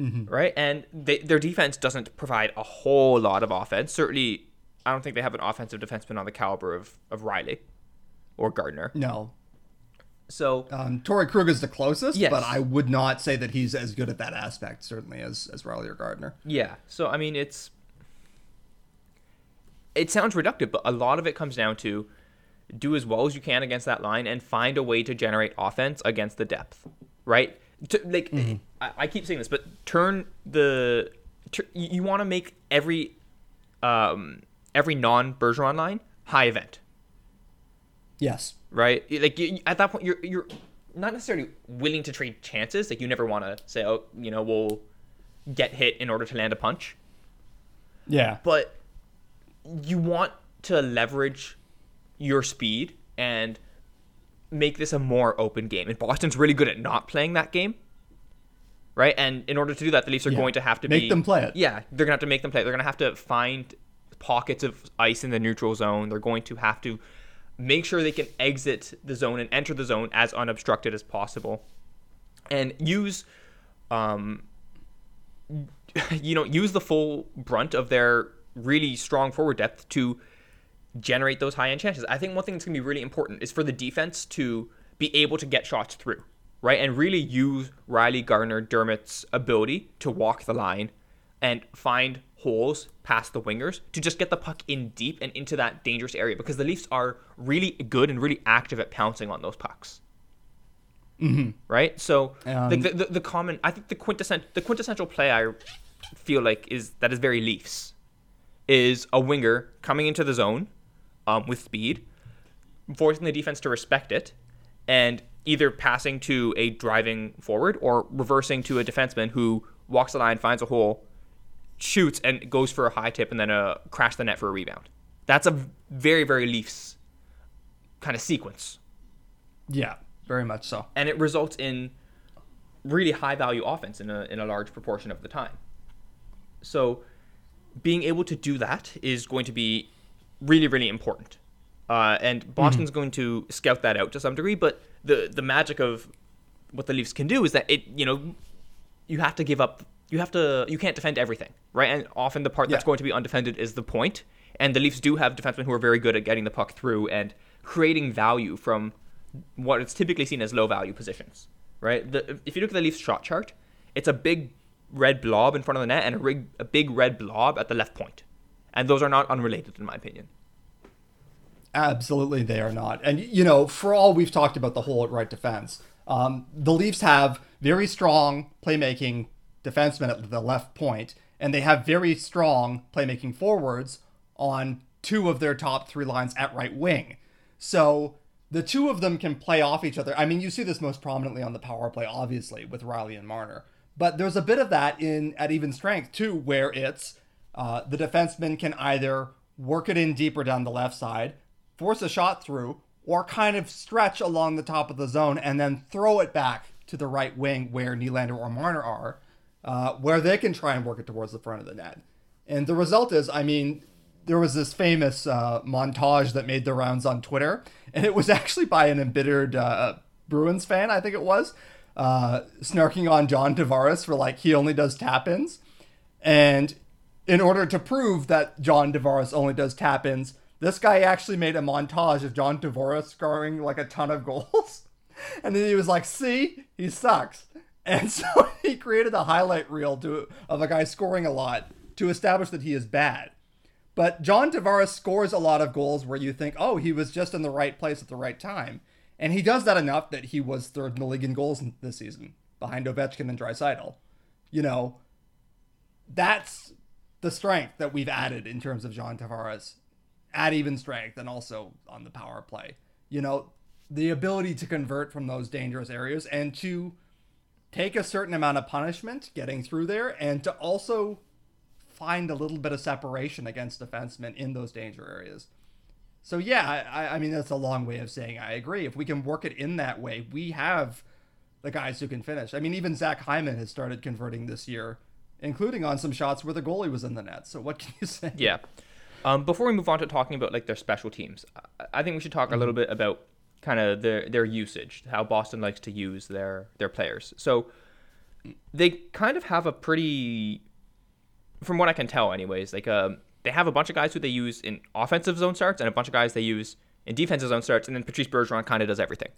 Mm-hmm. Right? And they, their defense doesn't provide a whole lot of offense. Certainly, I don't think they have an offensive defenseman on the caliber of, of Rielly or Gardiner. No. So um, Torey Krug is the closest, Yes. but I would not say that he's as good at that aspect, certainly as as Rielly or Gardiner. Yeah. So I mean, it's it sounds reductive, but a lot of it comes down to do as well as you can against that line and find a way to generate offense against the depth, right? To, like I, I keep saying this, but turn the tur- you want to make every um every non Bergeron line high event, Yes. right? Like you, at that point, you're you're not necessarily willing to trade chances. Like you never want to say, oh, you know, we'll get hit in order to land a punch Yeah. but you want to leverage your speed and make this a more open game. And Boston's really good at not playing that game. Right? And in order to do that, the Leafs are Yeah. going to have to Make be them play it. Yeah, they're gonna have to make them play. it. They're gonna have to find pockets of ice in the neutral zone. They're going to have to make sure they can exit the zone and enter the zone as unobstructed as possible. And use um you know, use the full brunt of their really strong forward depth to generate those high end chances. I think one thing that's going to be really important is for the defense to be able to get shots through, right? And really use Rielly Gardiner Dermott's ability to walk the line and find holes past the wingers to just get the puck in deep and into that dangerous area because the Leafs are really good and really active at pouncing on those pucks. Right? So Um, the, the, the common I think the quintessential the quintessential play I feel like is that is very Leafs is a winger coming into the zone um, with speed, forcing the defense to respect it, and either passing to a driving forward or reversing to a defenseman who walks the line, finds a hole, shoots, and goes for a high tip and then a crash the net for a rebound. That's a very, very Leafs kind of sequence. Yeah. Very much so. And it results in really high value offense in a, in a large proportion of the time. So being able to do that is going to be really, really important. Uh, and Boston's going to scout that out to some degree, but the the magic of what the Leafs can do is that it you know you have to give up you have to you can't defend everything right? And often the part that's going to be undefended is the point. And the Leafs do have defensemen who are very good at getting the puck through and creating value from what is typically seen as low value positions right? The, if you look at the Leafs shot chart it's a big red blob in front of the net and a, rig, a big red blob at the left point and those are not unrelated in my opinion Absolutely, they are not. And you know, for all we've talked about the whole right defense, um, the Leafs have very strong playmaking defensemen at the left point, and they have very strong playmaking forwards on two of their top three lines at right wing. So the two of them can play off each other. I mean, you see this most prominently on the power play, obviously, with Rielly and Marner. But there's a bit of that in at even strength too, where it's uh, the defenseman can either work it in deeper down the left side, force a shot through, or kind of stretch along the top of the zone and then throw it back to the right wing where Nylander or Marner are, uh, where they can try and work it towards the front of the net. And the result is, I mean, there was this famous uh, montage that made the rounds on Twitter, and it was actually by an embittered uh, Bruins fan, I think it was, uh, snarking on John Tavares for like he only does tap ins. And in order to prove that John Tavares only does tap ins, this guy actually made a montage of John Tavares scoring like a ton of goals. And then he was like, see, he sucks. And so he created a highlight reel to, of a guy scoring a lot to establish that he is bad. But John Tavares scores a lot of goals where you think, oh, he was just in the right place at the right time. And he does that enough that he was third in the league in goals this season, behind Ovechkin and Draisaitl. You know, that's the strength that we've added in terms of John Tavares at even strength and also on the power play. You know, the ability to convert from those dangerous areas and to take a certain amount of punishment getting through there and to also find a little bit of separation against defensemen in those danger areas. So yeah, I, I mean that's a long way of saying I agree. If we can work it in that way, we have the guys who can finish. I mean, even Zach Hyman has started converting this year including on some shots where the goalie was in the net. So what can you say? Yeah. Um, before we move on to talking about like their special teams, I think we should talk mm-hmm. a little bit about kind of their their usage, how Boston likes to use their their players. So they kind of have a pretty, from what I can tell, anyways, like um, they have a bunch of guys who they use in offensive zone starts and a bunch of guys they use in defensive zone starts, and then Patrice Bergeron kind of does everything.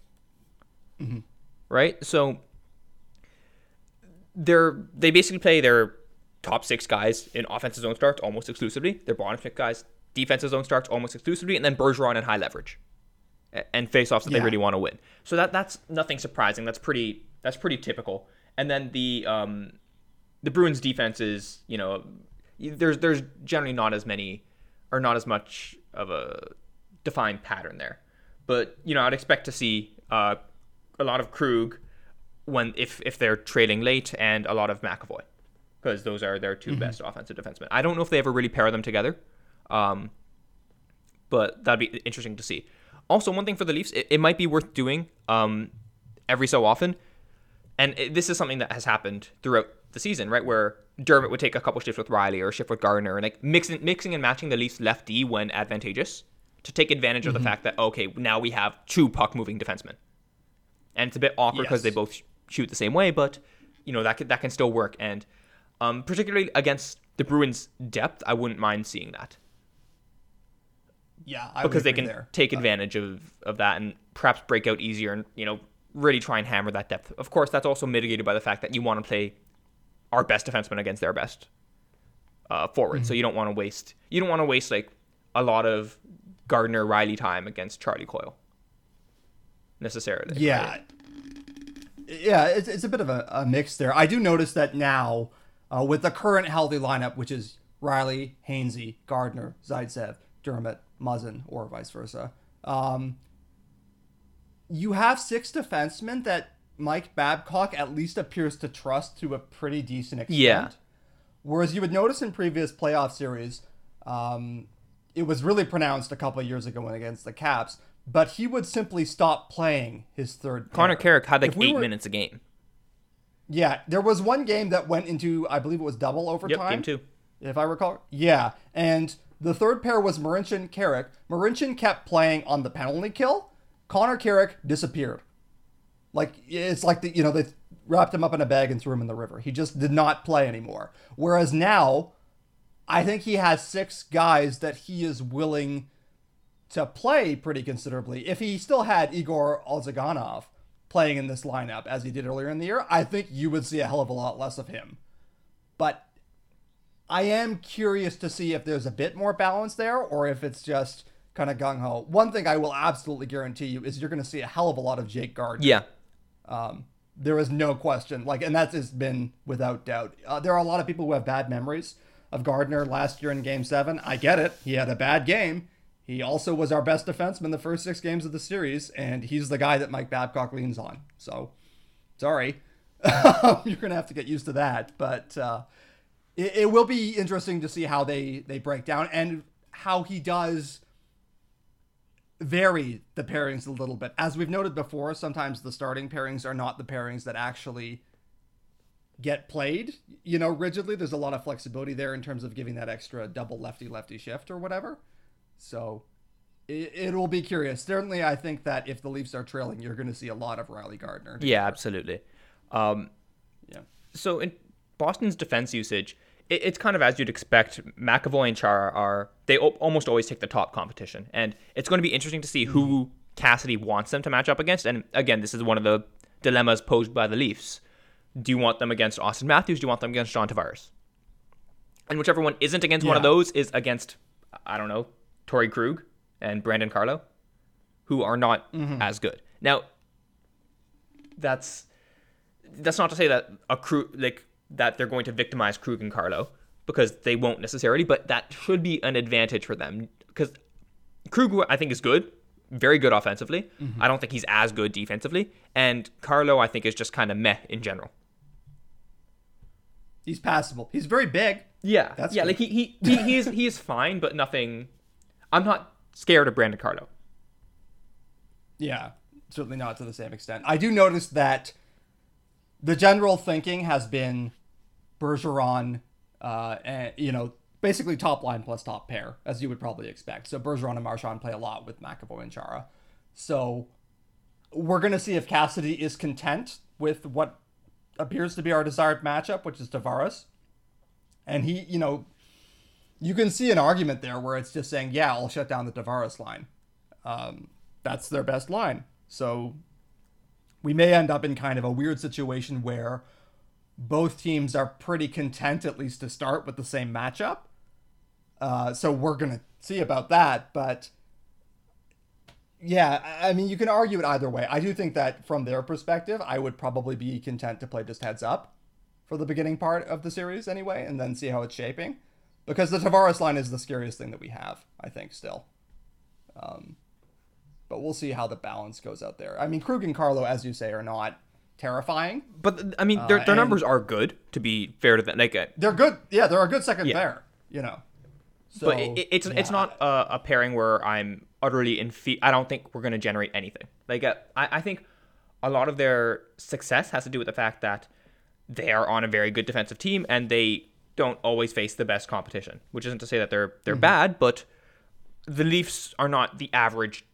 Mm-hmm. Right. So they're they basically play their top six guys in offensive zone starts almost exclusively. Their bottom six guys defensive zone starts almost exclusively, and then Bergeron and high leverage and face-offs that yeah. they really want to win. So that that's nothing surprising. That's pretty that's pretty typical. And then the um, the Bruins defense is you know there's there's generally not as many or not as much of a defined pattern there. But you know I'd expect to see uh, a lot of Krug when if if they're trailing late and a lot of McAvoy because those are their 2 mm-hmm. best offensive defensemen. I don't know if they ever really pair them together, um, but that'd be interesting to see. Also, one thing for the Leafs, it, it might be worth doing um, every so often, and it, this is something that has happened throughout the season, right? Where Dermott would take a couple shifts with Rielly or a shift with Gardiner, and like mixing, mixing and matching the Leafs left D when advantageous to take advantage mm-hmm. of the mm-hmm. fact that okay, now we have two puck moving defensemen, and it's a bit awkward because yes. they both shoot the same way, but you know that can, that can still work, and um, particularly against the Bruins' depth, I wouldn't mind seeing that. Yeah, I because they can there. take advantage of, of that and perhaps break out easier and you know really try and hammer that depth. Of course, that's also mitigated by the fact that you want to play our best defenseman against their best uh, forward. Mm-hmm. So you don't want to waste you don't want to waste like a lot of Gardiner Rielly time against Charlie Coyle necessarily. Yeah. Right? Yeah, it's, it's a bit of a, a mix there. I do notice that now uh, with the current healthy lineup, which is Rielly, Hainsey, Gardiner, Zaitsev, Dermott, Muzzin, or vice versa. Um, you have six defensemen that Mike Babcock at least appears to trust to a pretty decent extent. Yeah. Whereas you would notice in previous playoff series, um, it was really pronounced a couple years ago when against the Caps, but he would simply stop playing his third. Connor Carrick had like we eight were, minutes a game. Yeah, there was one game that went into, I believe it was double overtime. Yep, game two. If I recall. Yeah, and the third pair was Marincin Carrick. Marincin kept playing on the penalty kill. Connor Carrick disappeared. Like it's like the you know they wrapped him up in a bag and threw him in the river. He just did not play anymore. Whereas now, I think he has six guys that he is willing to play pretty considerably. If he still had Igor Ozhiganov playing in this lineup as he did earlier in the year, I think you would see a hell of a lot less of him. But I am curious to see if there's a bit more balance there or if it's just kind of gung ho. One thing I will absolutely guarantee you is you're going to see a hell of a lot of Jake Gardiner. Yeah. Um, there is no question. Like, and that has been without doubt. Uh, there are a lot of people who have bad memories of Gardiner last year in Game Seven. I get it. He had a bad game. He also was our best defenseman the first six games of the series, and he's the guy that Mike Babcock leans on. So, sorry, you're gonna have to get used to that. But uh, it, it will be interesting to see how they they break down and how he does vary the pairings a little bit. As we've noted before, sometimes the starting pairings are not the pairings that actually get played, you know, rigidly. There's a lot of flexibility there in terms of giving that extra double lefty lefty shift or whatever. So it, it will be curious. Certainly, I think that if the Leafs are trailing, you're going to see a lot of Rielly Gardiner. Yeah, absolutely. Um, yeah. So in Boston's defense usage, it, it's kind of as you'd expect. McAvoy and Chara are they o- almost always take the top competition, and it's going to be interesting to see who Cassidy wants them to match up against. And again, this is one of the dilemmas posed by the Leafs. Do you want them against Auston Matthews? Do you want them against John Tavares? And whichever one isn't against yeah. one of those is against, I don't know, Torey Krug and Brandon Carlo, who are not mm-hmm. as good. Now, that's that's not to say that a crew like that they're going to victimize Krug and Carlo because they won't necessarily, but that should be an advantage for them because Krug I think is good, very good offensively. Mm-hmm. I don't think he's as good defensively, and Carlo I think is just kind of meh in general. He's passable. He's very big. Yeah, That's yeah. Good. Like he he he, he is he is fine, but nothing. I'm not scared of Brandon Carlo. Yeah, certainly not to the same extent. I do notice that the general thinking has been Bergeron, uh, and you know basically top line plus top pair as you would probably expect. So Bergeron and Marchand play a lot with McAvoy and Chara. So we're gonna see if Cassidy is content with what appears to be our desired matchup, which is Tavares. And he, you know, you can see an argument there where it's just saying, yeah, I'll shut down the Tavares line. Um, that's their best line. So we may end up in kind of a weird situation where both teams are pretty content, at least to start, with the same matchup. Uh, so we're going to see about that. But yeah, I mean, you can argue it either way. I do think that from their perspective, I would probably be content to play just heads up for the beginning part of the series anyway, and then see how it's shaping. Because the Tavares line is the scariest thing that we have, I think, still. Um, but we'll see how the balance goes out there. I mean, Krug and Carlo, as you say, are not terrifying. But I mean, their, uh, numbers are good. To be fair to them, like uh, they're good. Yeah, they're a good second yeah. pair. You know. So, but it, it's yeah. it's not a, a, pairing where I'm utterly in. Fe- I don't think we're going to generate anything. Like uh, I, I think a lot of their success has to do with the fact that they are on a very good defensive team and they don't always face the best competition. Which isn't to say that they're they're mm-hmm. bad, but the Leafs are not the average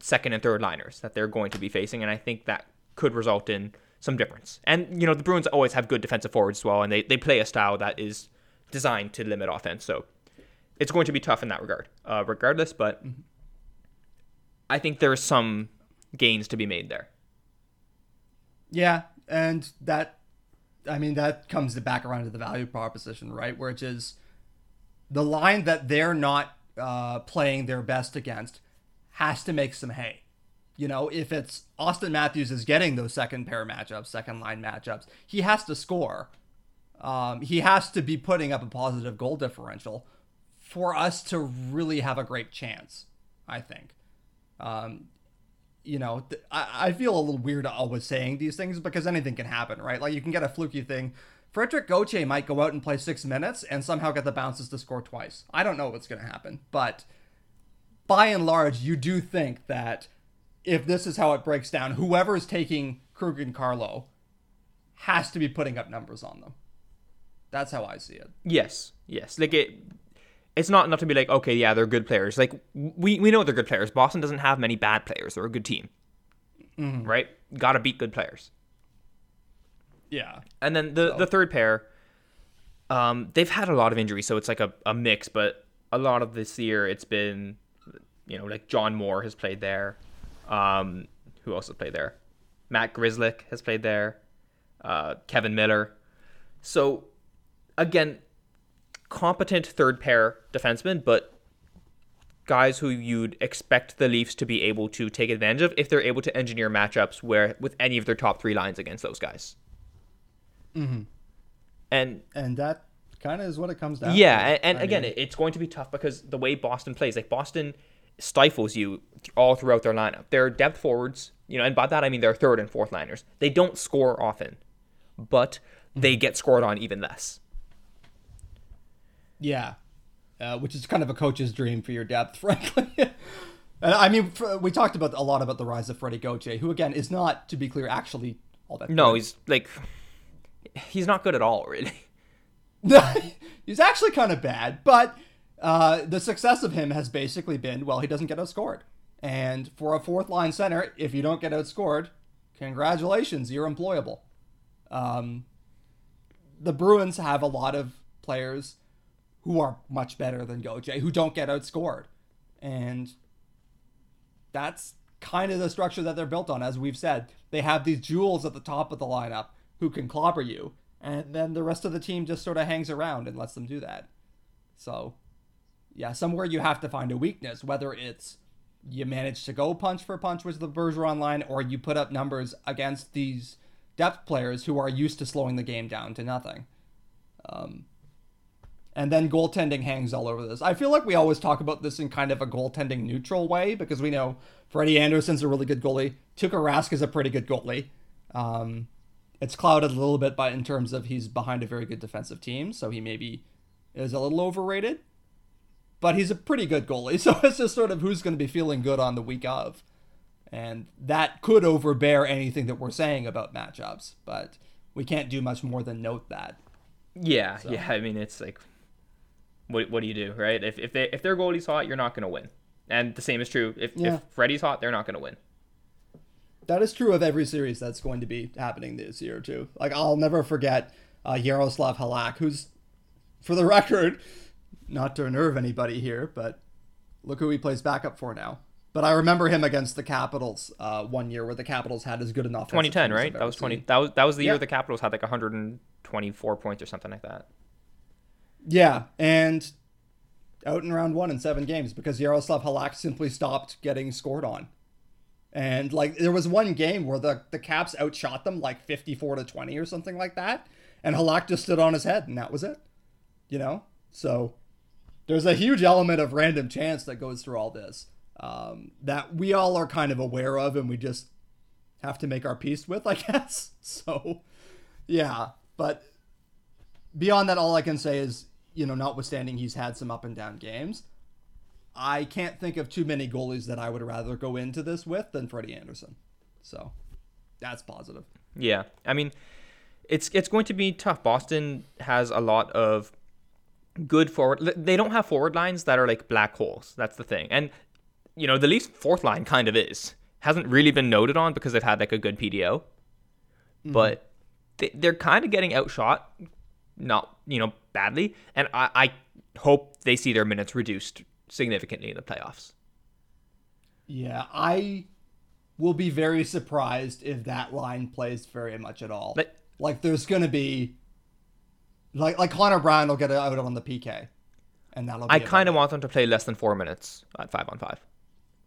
second and third liners that they're going to be facing, and I think that could result in some difference. And you know, the Bruins always have good defensive forwards as well, and they they play a style that is designed to limit offense. So it's going to be tough in that regard, uh, regardless. But mm-hmm. I think there's some gains to be made there. Yeah, and that, I mean, that comes back around to the value proposition, right? Which is the line that they're not uh, playing their best against has to make some hay. You know, if it's Auston Matthews is getting those second pair matchups, second line matchups, he has to score. Um, he has to be putting up a positive goal differential for us to really have a great chance, I think. Um, you know, th- I, I feel a little weird always saying these things because anything can happen, right? Like you can get a fluky thing. Frederik Gauthier might go out and play six minutes and somehow get the bounces to score twice. I don't know what's going to happen, but by and large, you do think that if this is how it breaks down, whoever is taking Krug and Carlo has to be putting up numbers on them. That's how I see it. Yes, yes. Like it, it's not enough to be like, okay, yeah, they're good players. Like we we know they're good players. Boston doesn't have many bad players. They're a good team, mm-hmm. right? Got to beat good players. Yeah. And then the so. the third pair, um, they've had a lot of injuries, so it's like a, a mix. But a lot of this year, it's been you know, like John Moore has played there. Um, who else has played there? Matt Grzelcyk has played there. Uh, Kevan Miller. So, again, competent third pair defensemen, but guys who you'd expect the Leafs to be able to take advantage of if they're able to engineer matchups where with any of their top three lines against those guys. Mm-hmm. And and that kind of is what it comes down. Yeah, to. and, and again, mean, it's going to be tough because the way Boston plays, like Boston stifles you all throughout their lineup. They're depth forwards, you know, and by that I mean they're third and fourth liners. They don't score often, but they get scored on even less. Yeah, uh, which is kind of a coach's dream for your depth, frankly. and I mean, we talked about a lot about the rise of Freddie Gauthier, who again is not, to be clear, actually all that. No, good. he's like, he's not good at all, really. he's actually kind of bad, but uh, the success of him has basically been well, he doesn't get outscored. And for a fourth line center, if you don't get outscored, congratulations, you're employable. Um, the Bruins have a lot of players who are much better than Gauthier, who don't get outscored. And that's kind of the structure that they're built on, as we've said. They have these jewels at the top of the lineup who can clobber you, and then the rest of the team just sort of hangs around and lets them do that. So yeah, somewhere you have to find a weakness, whether it's you manage to go punch for punch with the Bergeron line, or you put up numbers against these depth players who are used to slowing the game down to nothing. Um, and then goaltending hangs all over this. I feel like we always talk about this in kind of a goaltending neutral way because we know Freddie Andersen's a really good goalie. Tuukka Rask is a pretty good goalie. Um, it's clouded a little bit by in terms of he's behind a very good defensive team, so he maybe is a little overrated but he's a pretty good goalie. So it's just sort of who's going to be feeling good on the week of. And that could overbear anything that we're saying about matchups, but we can't do much more than note that. Yeah, so. yeah. I mean, it's like, what what do you do, right? If if they if their goalie's hot, you're not going to win, and the same is true if yeah. if Freddie's hot, they're not going to win. That is true of every series that's going to be happening this year too. Like I'll never forget uh, Yaroslav Halak, who's, for the record, not to unnerve anybody here, but look who he plays backup for now. But I remember him against the Capitals uh, one year where the Capitals had as good enough. 2010, right? That was 20. That was that was the yeah. year the Capitals had like 124 points or something like that. Yeah, and out in round one in seven games because Yaroslav Halak simply stopped getting scored on. And like there was one game where the the Caps outshot them like 54 to 20 or something like that, and Halak just stood on his head and that was it. You know? So there's a huge element of random chance that goes through all this um, that we all are kind of aware of and we just have to make our peace with, I guess. So, yeah. But beyond that, all I can say is, you know, notwithstanding he's had some up and down games, I can't think of too many goalies that I would rather go into this with than Freddie Andersen. So, that's positive. Yeah. I mean, it's it's going to be tough. Boston has a lot of good forward. They don't have forward lines that are like black holes. That's the thing. And you know, the Leafs' fourth line kind of is. Hasn't really been noted on because they've had like a good PDO. Mm-hmm. But they're kind of getting outshot, not, you know, badly. And I, I hope they see their minutes reduced significantly in the playoffs. Yeah, I will be very surprised if that line plays very much at all. But, like, there's going to be. Like, like Connor Brown will get out on the PK. And that'll I kind of want them to play less than four minutes at five on five.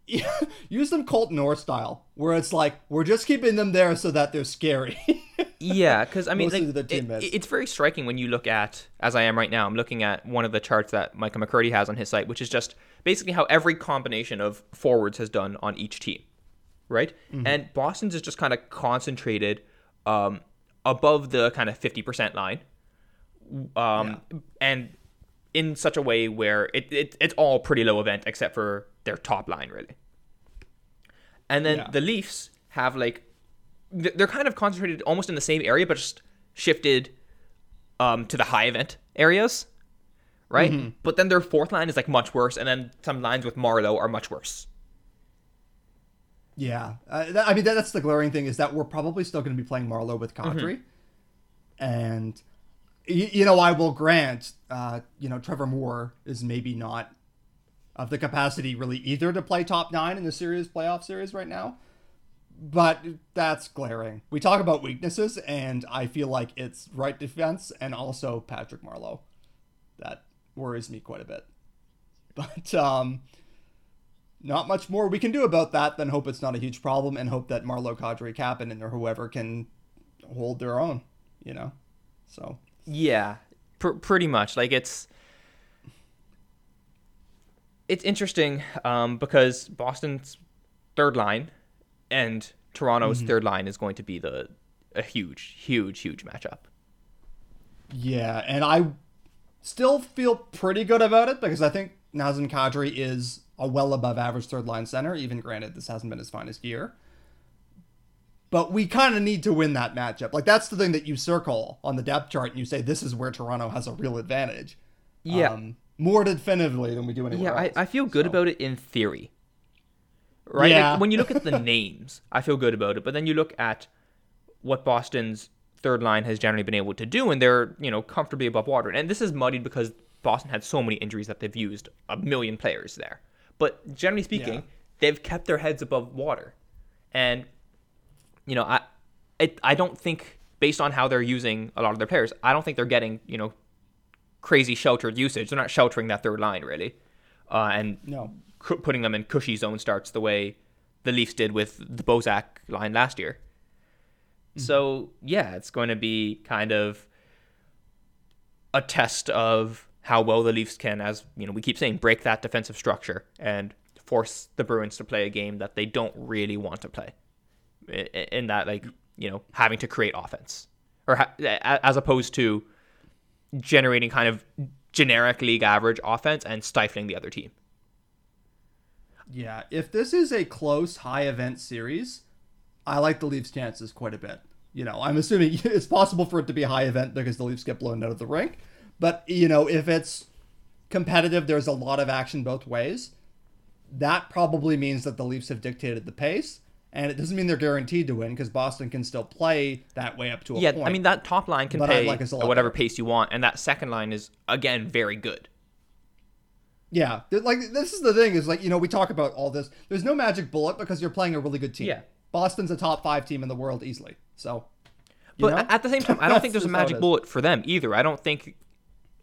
use them Colton Orr style, where it's like we're just keeping them there so that they're scary. yeah, because I mean, like, it, it's very striking when you look at, as I am right now, I'm looking at one of the charts that Micah McCurdy has on his site, which is just basically how every combination of forwards has done on each team, right? Mm-hmm. And Boston's is just kind of concentrated um, above the kind of 50% line, um, yeah. and in such a way where it, it it's all pretty low event except for their top line really. And then yeah. the Leafs have like they're kind of concentrated almost in the same area, but just shifted um, to the high event areas, right? Mm-hmm. But then their fourth line is like much worse, and then some lines with Marleau are much worse. Yeah, uh, that, I mean that, that's the glaring thing is that we're probably still going to be playing Marleau with Kadri, mm-hmm. and you, you, know I will grant, uh, you know Trevor Moore is maybe not of the capacity really either to play top nine in the series playoff series right now. But that's glaring. We talk about weaknesses, and I feel like it's right defense and also Patrick Marleau. That worries me quite a bit. But um, not much more we can do about that than hope it's not a huge problem and hope that Marleau, Kadri, Kapanen, or whoever can hold their own, you know? So. Yeah, pr- pretty much. Like it's it's interesting um, because Boston's third line and Toronto's mm-hmm. third line is going to be the a huge, huge, huge matchup. Yeah, and I still feel pretty good about it because I think Nazem Kadri is a well above average third line center, even granted this hasn't been his finest year. But we kind of need to win that matchup. Like that's the thing that you circle on the depth chart and you say this is where Toronto has a real advantage. Yeah. Um, more definitively than we do anywhere yeah, else. I, I feel good so. about it in theory. Right? Yeah. Like, when you look at the names, I feel good about it. But then you look at what Boston's third line has generally been able to do, and they're, you know, comfortably above water. And this is muddied because Boston had so many injuries that they've used a million players there. But generally speaking, yeah. they've kept their heads above water. And, you know, I, it, I don't think, based on how they're using a lot of their players, I don't think they're getting, you know, crazy sheltered usage. They're not sheltering that third line really, uh, and no. cu- putting them in cushy zone starts the way the Leafs did with the Bozak line last year. Mm-hmm. So yeah, it's going to be kind of a test of how well the Leafs can, as you know, we keep saying, break that defensive structure and force the Bruins to play a game that they don't really want to play. In that, like you know, having to create offense, or ha- as opposed to generating kind of generic league average offense and stifling the other team. Yeah, if this is a close high event series, I like the Leafs' chances quite a bit. You know, I'm assuming it's possible for it to be a high event because the Leafs get blown out of the rink. But, you know, if it's competitive, there's a lot of action both ways. That probably means that the Leafs have dictated the pace. And it doesn't mean they're guaranteed to win because Boston can still play that way up to a yeah, point. Yeah, I mean that top line can But pay like us a lot at whatever pace you want, and that second line is again very good. Yeah, like this is the thing is like you know we talk about all this. There's no magic bullet because you're playing a really good team. Yeah. Boston's a top five team in the world easily. So, But know? at the same time, I don't think there's a just how it magic bullet for them either. I don't think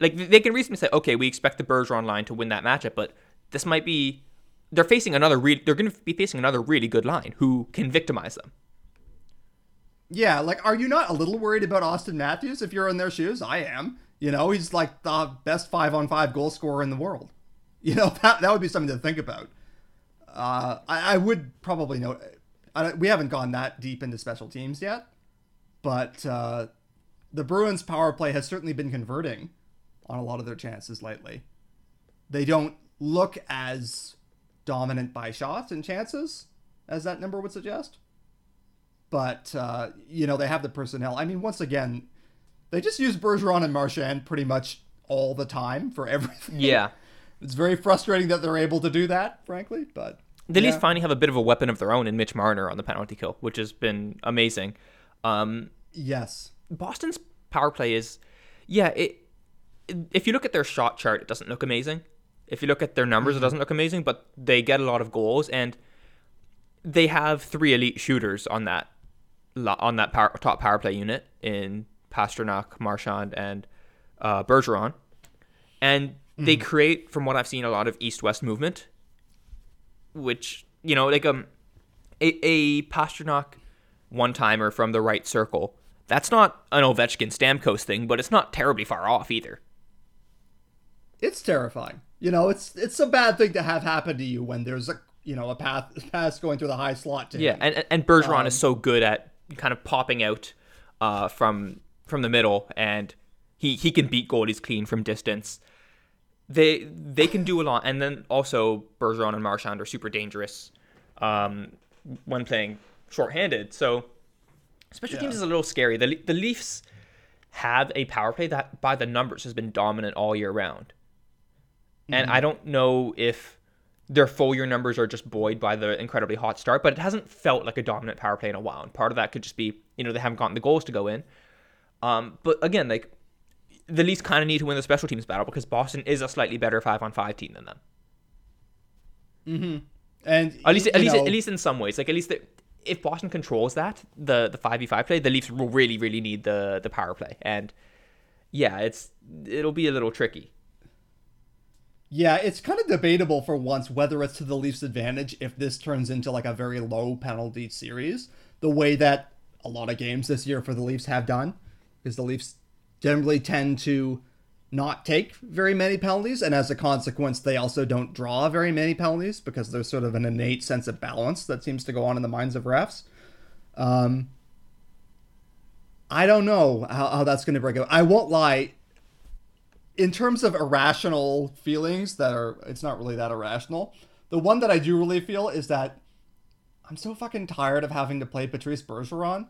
like they can reasonably say, okay, we expect the Bergeron line to win that matchup, but this might be they're facing another re- they're going to be facing another really good line who can victimize them. Yeah, like are you not a little worried about Auston Matthews if you're in their shoes? I am. You know, he's like the best five on five goal scorer in the world. You know that that would be something to think about. Uh, I, I would probably know. I, we haven't gone that deep into special teams yet, but uh, the Bruins' power play has certainly been converting on a lot of their chances lately. They don't look as dominant by shots and chances as that number would suggest but uh, you know they have the personnel. I mean, once again, they just use Bergeron and Marchand pretty much all the time for everything. Yeah. It's very frustrating that they're able to do that, frankly. But They at least yeah. finally have a bit of a weapon of their own in Mitch Marner on the penalty kill, which has been amazing. Um, yes, Boston's power play is, yeah. It, if you look at their shot chart, it doesn't look amazing. If you look at their numbers, it doesn't look amazing. But they get a lot of goals, and they have three elite shooters on that on that power, top power play unit in Pastrnak, Marchand, and uh, Bergeron, and they create, from what I've seen, a lot of east-west movement, which you know, like um, a, a Pastrnak one timer from the right circle. That's not an Ovechkin Stamkos thing, but it's not terribly far off either. It's terrifying. You know, it's it's a bad thing to have happen to you when there's a you know a path pass going through the high slot. To Yeah, him. and and Bergeron is so good at kind of popping out uh, from from the middle, and he he can beat goalies clean from distance. They they can do a lot, and then also Bergeron and Marchand are super dangerous um, when playing shorthanded. So special teams is a little scary. The the Leafs have a power play that by the numbers has been dominant all year round, and I don't know if their full year numbers are just buoyed by the incredibly hot start, but it hasn't felt like a dominant power play in a while. And part of that could just be, you know, they haven't gotten the goals to go in. Um, but again, like the Leafs kind of need to win the special teams battle because Boston is a slightly better five on five team than them. Mm-hmm. and At least, at least, know, at least in some ways. Like at least the, if Boston controls that, the the five v five play, the Leafs will really, really need the the power play. And yeah, it's it'll be a little tricky. Yeah, it's kind of debatable for once whether it's to the Leafs' advantage if this turns into like a very low penalty series, the way that a lot of games this year for the Leafs have done, because the Leafs generally tend to not take very many penalties, and as a consequence, they also don't draw very many penalties because there's sort of an innate sense of balance that seems to go on in the minds of refs. Um, I don't know how, how that's going to break out. I won't lie in terms of irrational feelings that are it's not really that irrational the one that i do really feel is that i'm so fucking tired of having to play patrice bergeron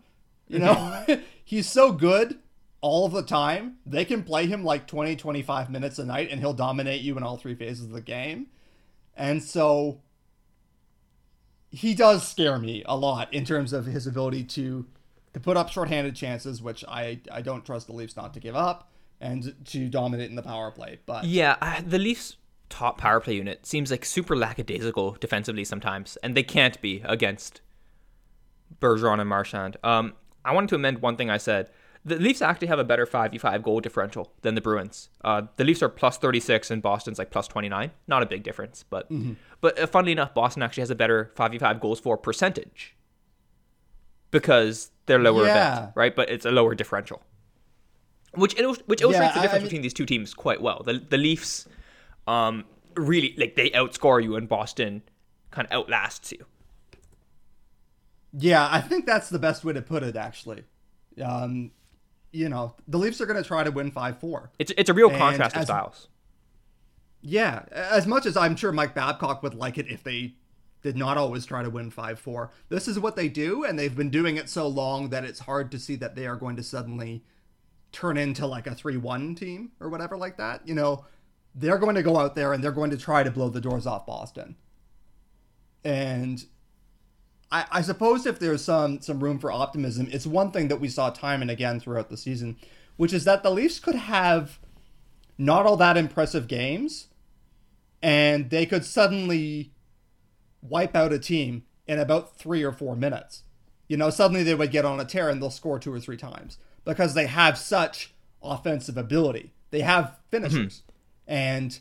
you know? Mm-hmm. He's so good all of the time. They can play him like 20 25 minutes a night and he'll dominate you in all three phases of the game. And so he does scare me a lot in terms of his ability to to put up shorthanded chances which i i don't trust the leafs not to give up and to dominate in the power play. But Yeah, the Leafs' top power play unit seems like super lackadaisical defensively sometimes, and they can't be against Bergeron and Marchand. Um, I wanted to amend one thing I said. The Leafs actually have a better 5v5 goal differential than the Bruins. Uh, the Leafs are plus 36 and Boston's like plus 29. Not a big difference, but but uh, funnily enough, Boston actually has a better 5v5 goals for percentage because they're lower Yeah. event, right? But it's a lower differential. Which which illustrates the I- I difference mean- between these two teams quite well. The the Leafs um really like they outscore you and Boston kind of outlasts you. yeah, I think that's the best way to put it. Actually, um, you know, the Leafs are going to try to win five four. It's it's a real And contrast of styles. Yeah, as much as I'm sure Mike Babcock would like it if they did not always try to win 5 4. This is what they do, and they've been doing it so long that it's hard to see that they are going to suddenly turn into like a 3 1 team or whatever like that. You know, they're going to go out there and they're going to try to blow the doors off Boston. And I, I suppose if there's some some room for optimism, it's one thing that we saw time and again throughout the season, which is that the Leafs could have not all that impressive games, and they could suddenly wipe out a team in about three or four minutes. You know, suddenly they would get on a tear and they'll score two or three times because they have such offensive ability. They have finishers. Mm-hmm. And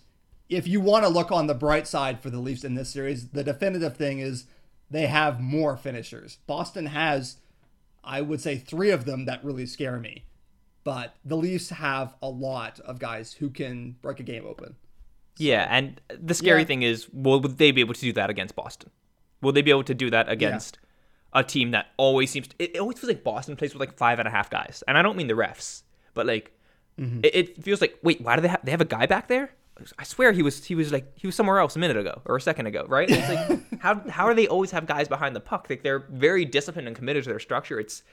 if you want to look on the bright side for the Leafs in this series, the definitive thing is they have more finishers. Boston has, I would say, three of them that really scare me. But the Leafs have a lot of guys who can break a game open. So, yeah, and the scary yeah. thing is, will they be able to do that against Boston? Will they be able to do that against. A team that always seems to, it, always feels like Boston plays with like five and a half guys, and I don't mean the refs, but like mm-hmm. it, it, feels like wait, why do they have they have a guy back there? I swear he was he was like he was somewhere else a minute ago or a second ago, right? it's like how how do they always have guys behind the puck? Like they're very disciplined and committed to their structure. It's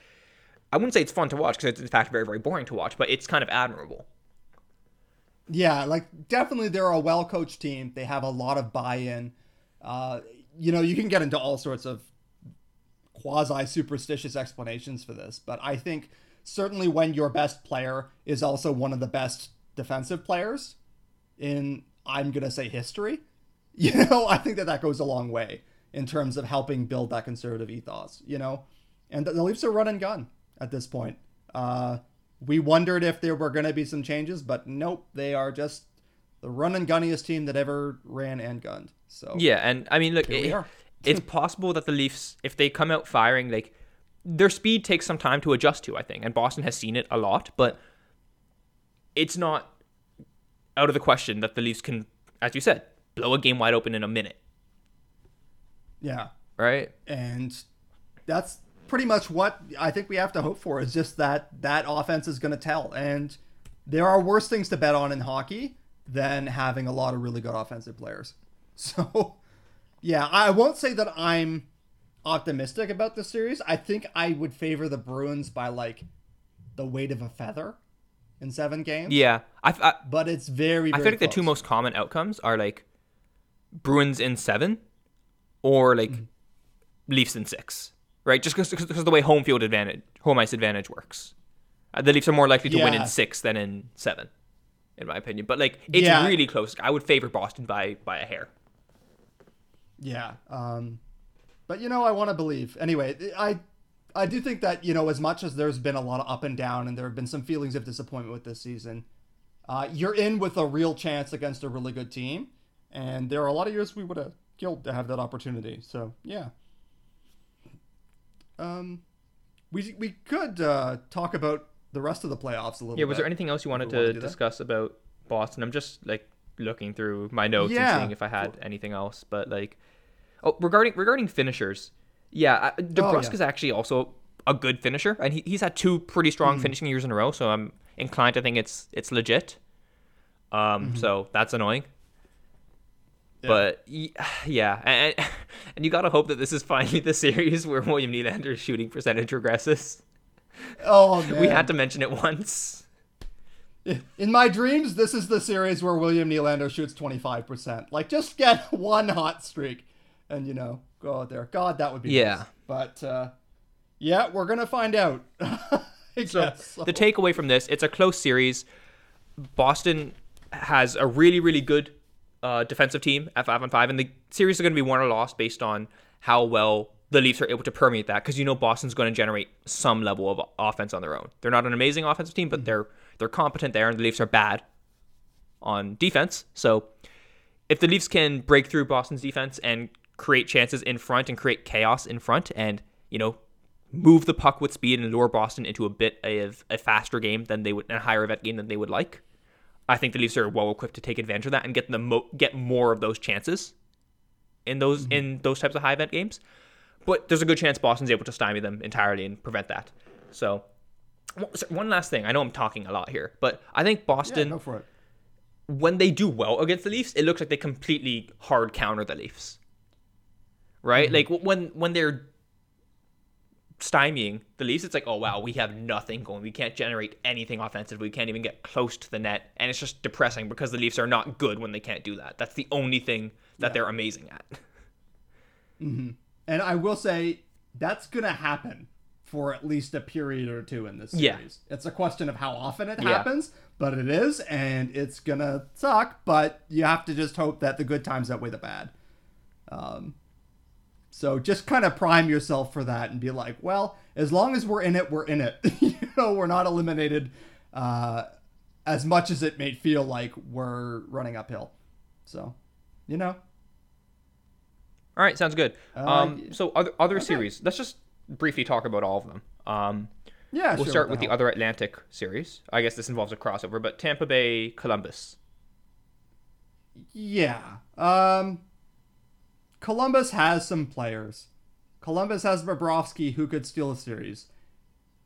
I wouldn't say it's fun to watch because it's in fact very very boring to watch, but it's kind of admirable. Yeah, like definitely they're a well coached team. They have a lot of buy in. Uh, you know, you can get into all sorts of quasi superstitious explanations for this, but I think certainly when your best player is also one of the best defensive players in I'm gonna say history, you know, I think that that goes a long way in terms of helping build that conservative ethos, you know, and the, the Leafs are run and gun at this point. Uh, we wondered if there were going to be some changes, but nope, they are just the run and gunniest team that ever ran and gunned. So yeah, and I mean, look, it, it's possible that the Leafs, if they come out firing, like their speed takes some time to adjust to. I think, and Boston has seen it a lot, but it's not out of the question that the Leafs can, as you said, blow a game wide open in a minute. Yeah. Right. And that's pretty much what I think we have to hope for is just that that offense is going to tell. And there are worse things to bet on in hockey than having a lot of really good offensive players. So, yeah, I won't say that I'm optimistic about this series. I think I would favor the Bruins by like the weight of a feather in seven games. Yeah, I, I but it's very. very I feel like close. the two most common outcomes are like Bruins in seven, or like mm-hmm. Leafs in six, right? Just because of the way home field advantage, home ice advantage works. Uh, the Leafs are more likely to yeah. win in six than in seven, in my opinion. But like, it's yeah. really close. I would favor Boston by by a hair. Yeah. Um, but you know, I want to believe. Anyway, I I do think that you know, as much as there's been a lot of up and down, and there have been some feelings of disappointment with this season, uh, you're in with a real chance against a really good team, and there are a lot of years we would have killed to have that opportunity. So yeah. Um, we we could uh, talk about the rest of the playoffs a little. Bit. Yeah. Was bit there anything else you wanted to, to discuss that? about Boston? I'm just like looking through my notes yeah. and seeing if I had anything else, but like, oh, regarding regarding finishers yeah, DeBrusk oh, yeah. actually also a good finisher, and he, he's had two pretty strong mm. finishing years in a row. So I'm inclined to think it's it's legit. Um, mm-hmm. so that's annoying. Yeah. But yeah, and, and you gotta hope that this is finally the series where William Nylander's shooting percentage regresses. Oh man. we had to mention it once. In my dreams, this is the series where William Nylander shoots 25%. Like, just get one hot streak and, you know, go out there. God, that would be yeah. Nice. But uh, yeah, we're gonna find out. so, so the takeaway from this, it's a close series. Boston has a really, really good uh, defensive team at five on five, and the series is going to be won or lost based on how well the Leafs are able to permeate that. Because you know Boston's going to generate some level of offense on their own. They're not an amazing offensive team, but mm-hmm. they're they're competent there, and the Leafs are bad on defense. So if the Leafs can break through Boston's defense and create chances in front and create chaos in front and, you know, move the puck with speed and lure Boston into a bit of a faster game than they would, a higher event game than they would like. I think the Leafs are well equipped to take advantage of that and get the mo- get more of those chances in those mm-hmm. in those types of high event games. But there's a good chance Boston's able to stymie them entirely and prevent that. So, one last thing. I know I'm talking a lot here, but I think Boston. Yeah, go for it. When they do well against the Leafs, it looks like they completely hard counter the Leafs right? Like when when they're stymieing the Leafs, it's like, oh wow, we have nothing going. We can't generate anything offensive. We can't even get close to the net, and it's just depressing because the Leafs are not good when they can't do that. That's the only thing that they're amazing at. And I will say that's going to happen for at least a period or two in this series. Yeah. It's a question of how often it Yeah. happens, but it is, and it's going to suck, but you have to just hope that the good times outweigh the bad. Um, so just kind of prime yourself for that and be like, well, as long as we're in it, we're in it. you know, we're not eliminated uh, as much as it may feel like we're running uphill. So, you know, All right, sounds good. Uh, Um, so other other series. Let's just briefly talk about all of them. Um, yeah, we'll sure, start with the hell. other Atlantic series. I guess this involves a crossover, but Tampa Bay Columbus. Yeah. Um Columbus has some players. Columbus has Bobrovsky who could steal a series.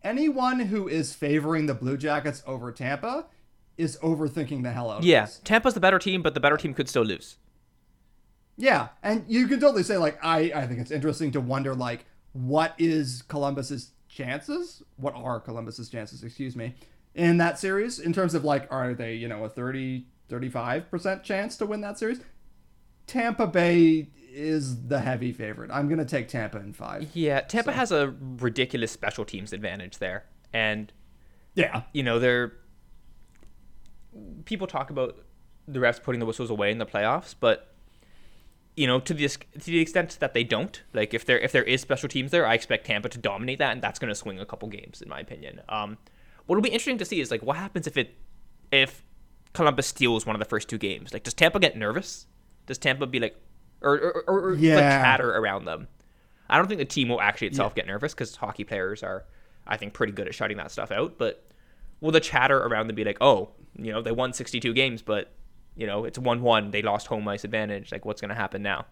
Anyone who is favoring the Blue Jackets over Tampa is overthinking the hell out of it. Yeah. Tampa's the better team, but the better team could still lose. Yeah, and you can totally say like I I think it's interesting to wonder like what is Columbus's chances? What are Columbus's chances, excuse me, in that series in terms of like are they, you know, a 30 35% chance to win that series? Tampa Bay is the heavy favorite. I'm going to take Tampa in 5. Yeah, Tampa has a ridiculous special teams advantage there, and Yeah. you know they're people talk about the refs putting the whistles away in the playoffs, but you know to the to the extent that they don't, like if there if there is special teams there, I expect Tampa to dominate that, and that's going to swing a couple games in my opinion. Um, what'll be interesting to see is like what happens if it if Columbus steals one of the first two games. Like, does Tampa get nervous? Does Tampa be like, or or, or, Yeah. like chatter around them? I don't think the team will actually itself get nervous because hockey players are, I think, pretty good at shutting that stuff out. But will the chatter around them be like, oh, you know, they won 62 games, but you know, it's one-one. They lost home ice advantage. Like, what's going to happen now?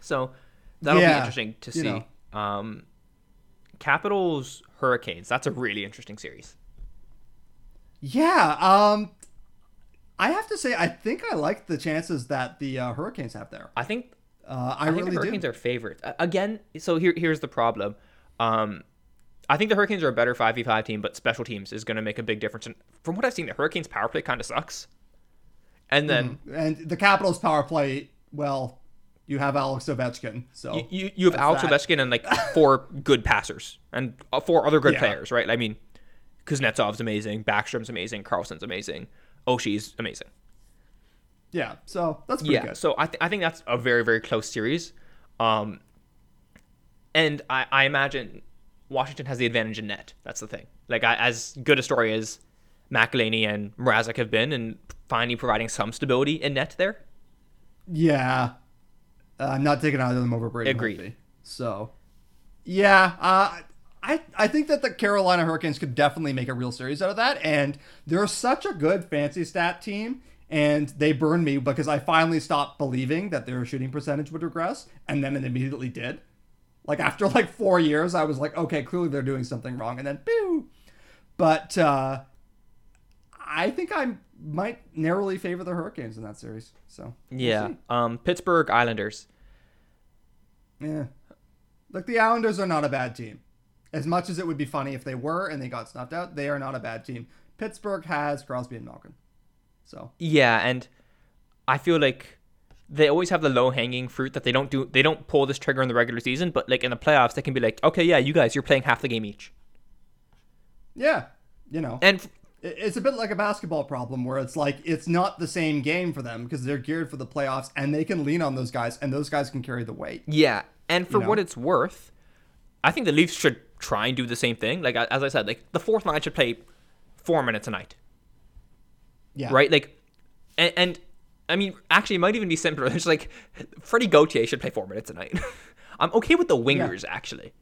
So that'll be interesting to you see. Um, Capitals Hurricanes. That's a really interesting series. Yeah, um I have to say I think I like the chances that the uh, Hurricanes have there. I think Uh, I, I think really the Hurricanes do. are favorites again. So here, here's the problem. Um, I think the Hurricanes are a better five v five team, but special teams is going to make a big difference. And from what I've seen, the Hurricanes power play kind of sucks. And then and the Capitals power play, well, you have Alex Ovechkin, so you, you, you have Alex that. Ovechkin and like four good passers and uh, four other good Yeah. players, right? I mean, Kuznetsov's amazing, Backstrom's amazing, Carlson's amazing, Oshie's amazing. yeah, so that's pretty yeah good. so I, th- I think that's a very very close series um and I, I imagine washington has the advantage in net that's the thing like I, as good a story as McElhinney and Mrazek have been and finally providing some stability in net there Yeah, uh, I'm not taking either of them over Brady. Agreed. Holtby. So, yeah, uh, I I think that the Carolina Hurricanes could definitely make a real series out of that, and they're such a good fancy stat team. And they burned me because I finally stopped believing that their shooting percentage would regress, and then it immediately did. Like after like four years, I was like, okay, clearly they're doing something wrong, and then boo. But uh, I think I might narrowly favor the Hurricanes in that series. So we'll yeah um pittsburgh islanders Yeah. Look, the Islanders are not a bad team. As much as it would be funny if they were and they got snuffed out, they are not a bad team. Pittsburgh has Crosby and Malkin. So, yeah and i feel like they always have the low hanging fruit that they don't do they don't pull this trigger in the regular season but like in the playoffs they can be like okay yeah you guys you're playing half the game each yeah, you know, and it- it's a bit like a basketball problem where it's like it's not the same game for them because they're geared for the playoffs and they can lean on those guys and those guys can carry the weight. Yeah, and for You know? what it's worth, I think the Leafs should try and do the same thing. Like as I said, like the fourth line should play four minutes a night, Yeah. right? Like, and, and I mean, actually, it might even be simpler. It's like Freddie Gauthier should play four minutes a night. I'm okay with the wingers actually.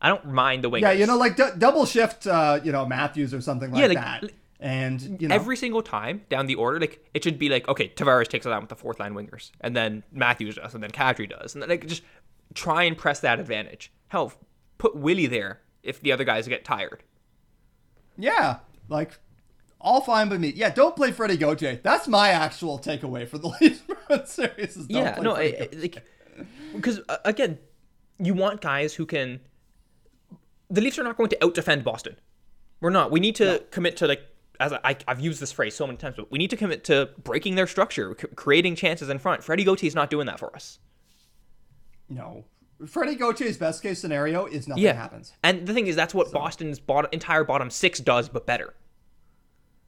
I don't mind the wingers. Yeah, you know, like d- double shift, uh, you know, Matthews or something like, Yeah, like, that. l- And, you know, Every single time down the order, like it should be like, okay, Tavares takes it on with the fourth line wingers, and then Matthews does, and then Kadri does, and then like just try and press that advantage. Hell, put Willie there if the other guys get tired. Yeah, like all fine by me. Yeah, don't play Freddy Gauthier. That's my actual takeaway for the Leafs series. Yeah, no, Freddie I, I- Gauthier. like because uh, again, you want guys who can. The Leafs are not going to out defend Boston. We're not. We need to no. commit to like as I, have used this phrase so many times, but we need to commit to breaking their structure, c- creating chances in front. Freddie Gauthier is not doing that for us. No, Freddie Gauthier's best case scenario is nothing yeah. happens. And the thing is, that's what so. Boston's bottom, entire bottom six does, but better.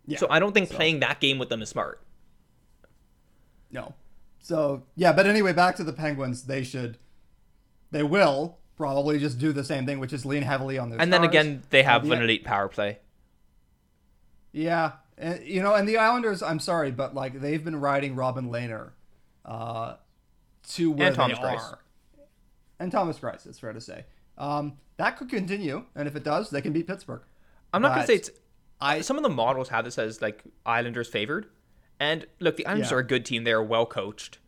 Yeah. So I don't think so. playing that game with them is smart. No. So yeah, but anyway, back to the Penguins. They should, they will probably just do the same thing, which is lean heavily on their. And stars. then again, they have the, an elite power play. Yeah, and, you know, and the Islanders. I'm sorry, but like they've been riding Robin Lehner, uh, to where they are and Thomas Greiss. It's fair to say um, that could continue, and if it does, they can beat Pittsburgh. I'm not gonna say it's. I some of the models have this as like Islanders favored, and look, the Islanders yeah. are a good team. They are well coached.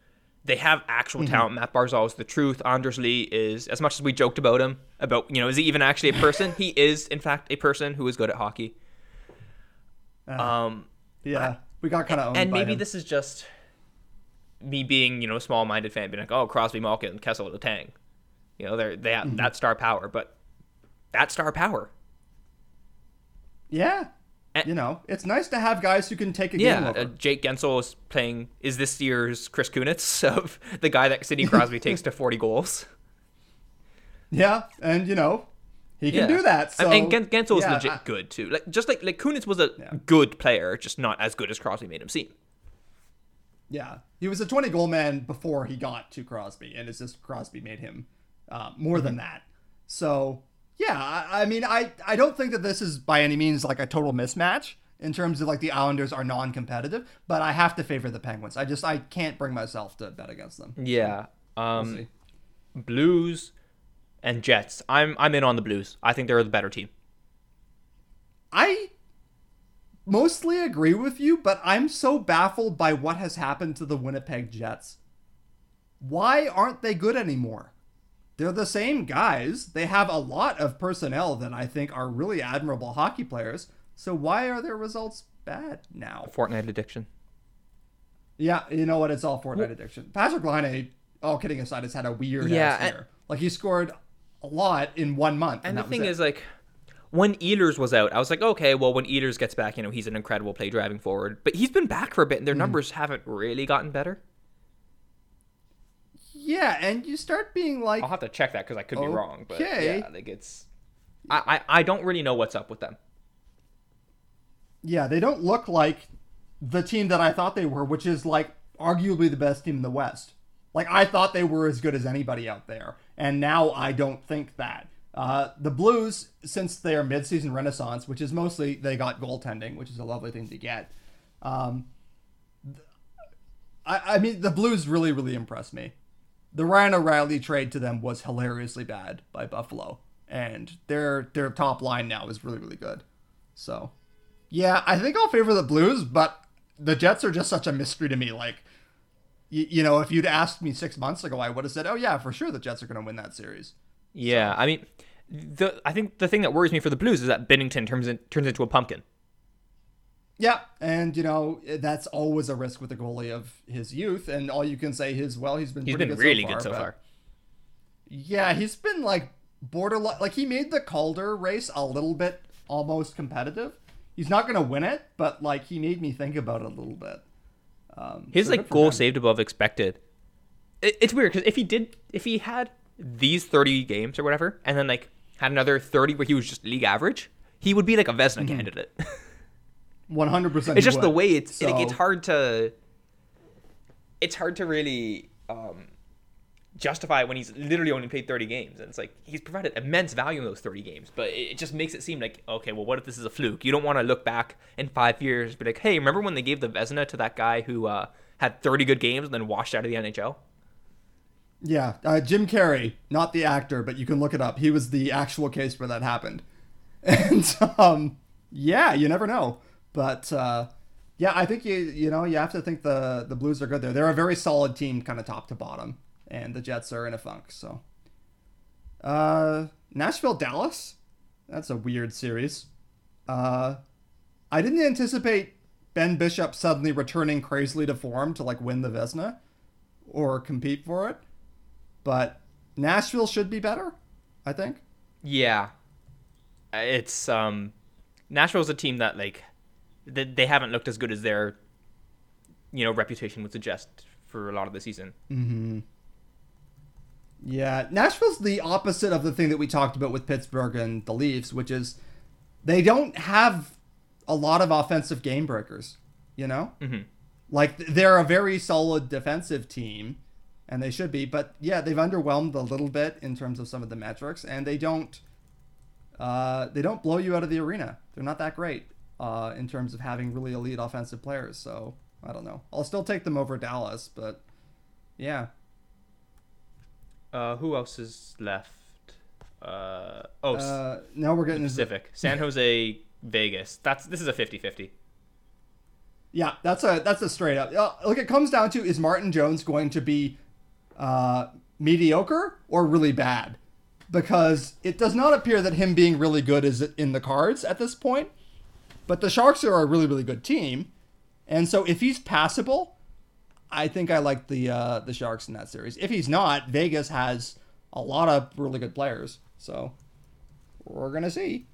They have actual mm-hmm. talent. Matt Barzal is the truth. Anders Lee is, as much as we joked about him, about you know, is he even actually a person? he is, in fact, a person who is good at hockey. Uh, um, yeah, we got kind of and, and maybe him. this is just me being you know a small-minded fan, being like, oh, Crosby, Malkin, Kessel, Letang. You know, they're they have mm-hmm. that star power, but that star power. Yeah. And, you know, it's nice to have guys who can take a yeah, game over. Uh, Jake Guentzel is playing is this year's Chris Kunitz of the guy that Sidney Crosby takes to 40 goals. Yeah, and you know, he can yeah. do that. So, and Guentzel is yeah, legit I, good too. Like just like like Kunitz was a yeah. good player, just not as good as Crosby made him seem. Yeah, he was a 20 goal man before he got to Crosby, and it's just Crosby made him uh, more mm-hmm. than that. So yeah, I, I, mean, I I don't think that this is by any means like a total mismatch in terms of like the Islanders are non-competitive, but I have to favor the Penguins. I just I can't bring myself to bet against them. Yeah. Um, we'll Blues and Jets. I'm I'm in on the Blues. I think they're the better team. I mostly agree with you, but I'm so baffled by what has happened to the Winnipeg Jets. Why aren't they good anymore? They're the same guys. They have a lot of personnel that I think are really admirable hockey players. So why are their results bad now? Fortnite addiction. Yeah, you know what? It's all Fortnite well, addiction. Patrick Laine, all kidding aside, has had a weird yeah, ass year. like he scored a lot in one month. And, and the thing is, like, when Ehlers was out, I was like, okay, well, when Ehlers gets back, you know, he's an incredible play driving forward. But he's been back for a bit, and their mm. numbers haven't really gotten better. Yeah, and you start being like, I'll have to check that because I could okay. be wrong. But yeah, like it's, I, I I don't really know what's up with them. Yeah, they don't look like the team that I thought they were, which is like arguably the best team in the West. Like I thought they were as good as anybody out there, and now I don't think that. Uh, the Blues, since their midseason renaissance, which is mostly they got goaltending, which is a lovely thing to get. Um, I, I mean, the Blues really, really impressed me the Ryan O'Reilly trade to them was hilariously bad by Buffalo, and their their top line now is really really good. So, yeah, I think I'll favor the Blues, but the Jets are just such a mystery to me. Like, you, you know, if you'd asked me six months ago, I would have said, "Oh yeah, for sure, the Jets are going to win that series." Yeah, so. I mean, the I think the thing that worries me for the Blues is that Binnington turns in, turns into a pumpkin. Yeah, and you know that's always a risk with a goalie of his youth, and all you can say is, well, he's been he's been good really so far, good so far. Yeah, he's been like borderline. Like he made the Calder race a little bit almost competitive. He's not gonna win it, but like he made me think about it a little bit. Um, his so like goal him. saved above expected. It, it's weird because if he did, if he had these thirty games or whatever, and then like had another thirty where he was just league average, he would be like a Vezina mm-hmm. candidate. One hundred percent. It's just would. the way it's so. it, it's hard to. It's hard to really um, justify when he's literally only played 30 games and it's like he's provided immense value in those 30 games but it just makes it seem like okay well what if this is a fluke you don't want to look back in five years be like hey remember when they gave the Vezina to that guy who uh, had 30 good games and then washed out of the NHL yeah uh, Jim Carey not the actor but you can look it up he was the actual case where that happened and um, yeah you never know but uh, yeah, I think you you know you have to think the the Blues are good there. They're a very solid team, kind of top to bottom, and the Jets are in a funk. So, uh, Nashville Dallas, that's a weird series. Uh, I didn't anticipate Ben Bishop suddenly returning crazily to form to like win the Vezina or compete for it. but Nashville should be better. I think. Yeah, it's um, Nashville's a team that like they, they haven't looked as good as their you know reputation would suggest for a lot of the season. Mm-hmm. Yeah, Nashville's the opposite of the thing that we talked about with Pittsburgh and the Leafs, which is they don't have a lot of offensive game breakers. You know, mm-hmm. like they're a very solid defensive team, and they should be. But yeah, they've underwhelmed a little bit in terms of some of the metrics, and they don't uh, they don't blow you out of the arena. They're not that great uh, in terms of having really elite offensive players. So I don't know. I'll still take them over Dallas, but yeah. Uh, who else is left? Uh, oh, uh, now we're getting Pacific. San Jose, Vegas. That's this is a 50-50. Yeah, that's a that's a straight up. Uh, look, it comes down to is Martin Jones going to be uh, mediocre or really bad? Because it does not appear that him being really good is in the cards at this point. But the Sharks are a really really good team, and so if he's passable, I think I like the uh, the Sharks in that series. If he's not, Vegas has a lot of really good players, so we're gonna see.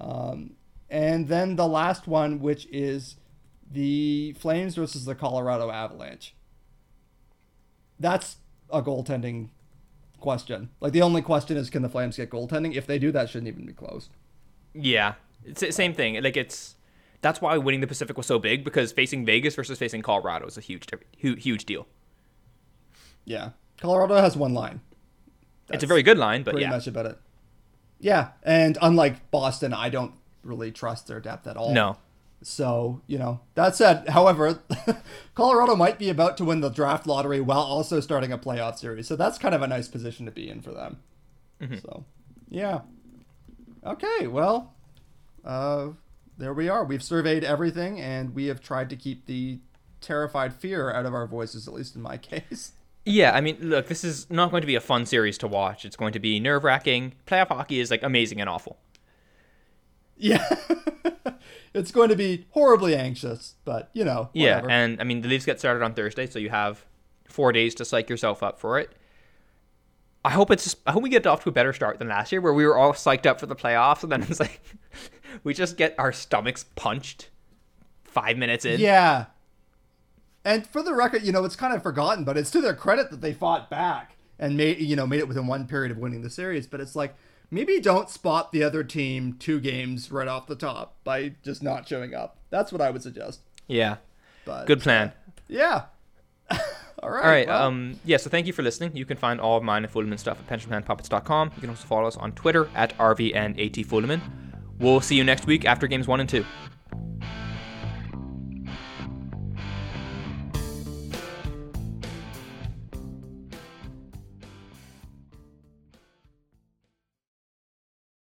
Um, and then the last one, which is the Flames versus the Colorado Avalanche. That's a goaltending question. Like the only question is, can the Flames get goaltending? If they do, that shouldn't even be close. Yeah, it's the same thing. Like it's that's why winning the Pacific was so big because facing Vegas versus facing Colorado is a huge huge deal. Yeah, Colorado has one line. That's it's a very good line, but pretty yeah. much about it. Yeah, and unlike Boston, I don't really trust their depth at all. No. So, you know, that said, however, Colorado might be about to win the draft lottery while also starting a playoff series. So that's kind of a nice position to be in for them. Mm-hmm. So, yeah. Okay, well, uh, there we are. We've surveyed everything and we have tried to keep the terrified fear out of our voices, at least in my case. Yeah, I mean, look, this is not going to be a fun series to watch. It's going to be nerve wracking. Playoff hockey is like amazing and awful. Yeah. it's going to be horribly anxious, but you know. Whatever. Yeah, and I mean, the Leafs get started on Thursday, so you have four days to psych yourself up for it. I hope it's. I hope we get off to a better start than last year, where we were all psyched up for the playoffs, and then it's like we just get our stomachs punched five minutes in. Yeah. And for the record, you know, it's kind of forgotten, but it's to their credit that they fought back and made you know made it within one period of winning the series. But it's like maybe don't spot the other team two games right off the top by just not showing up. That's what I would suggest. Yeah. But good plan. Uh, yeah. all right. All right. Well. Um, yeah. So thank you for listening. You can find all of mine and Fulemin stuff at pensionplanpuppets.com. You can also follow us on Twitter at RVNATFulemin. We'll see you next week after games one and two.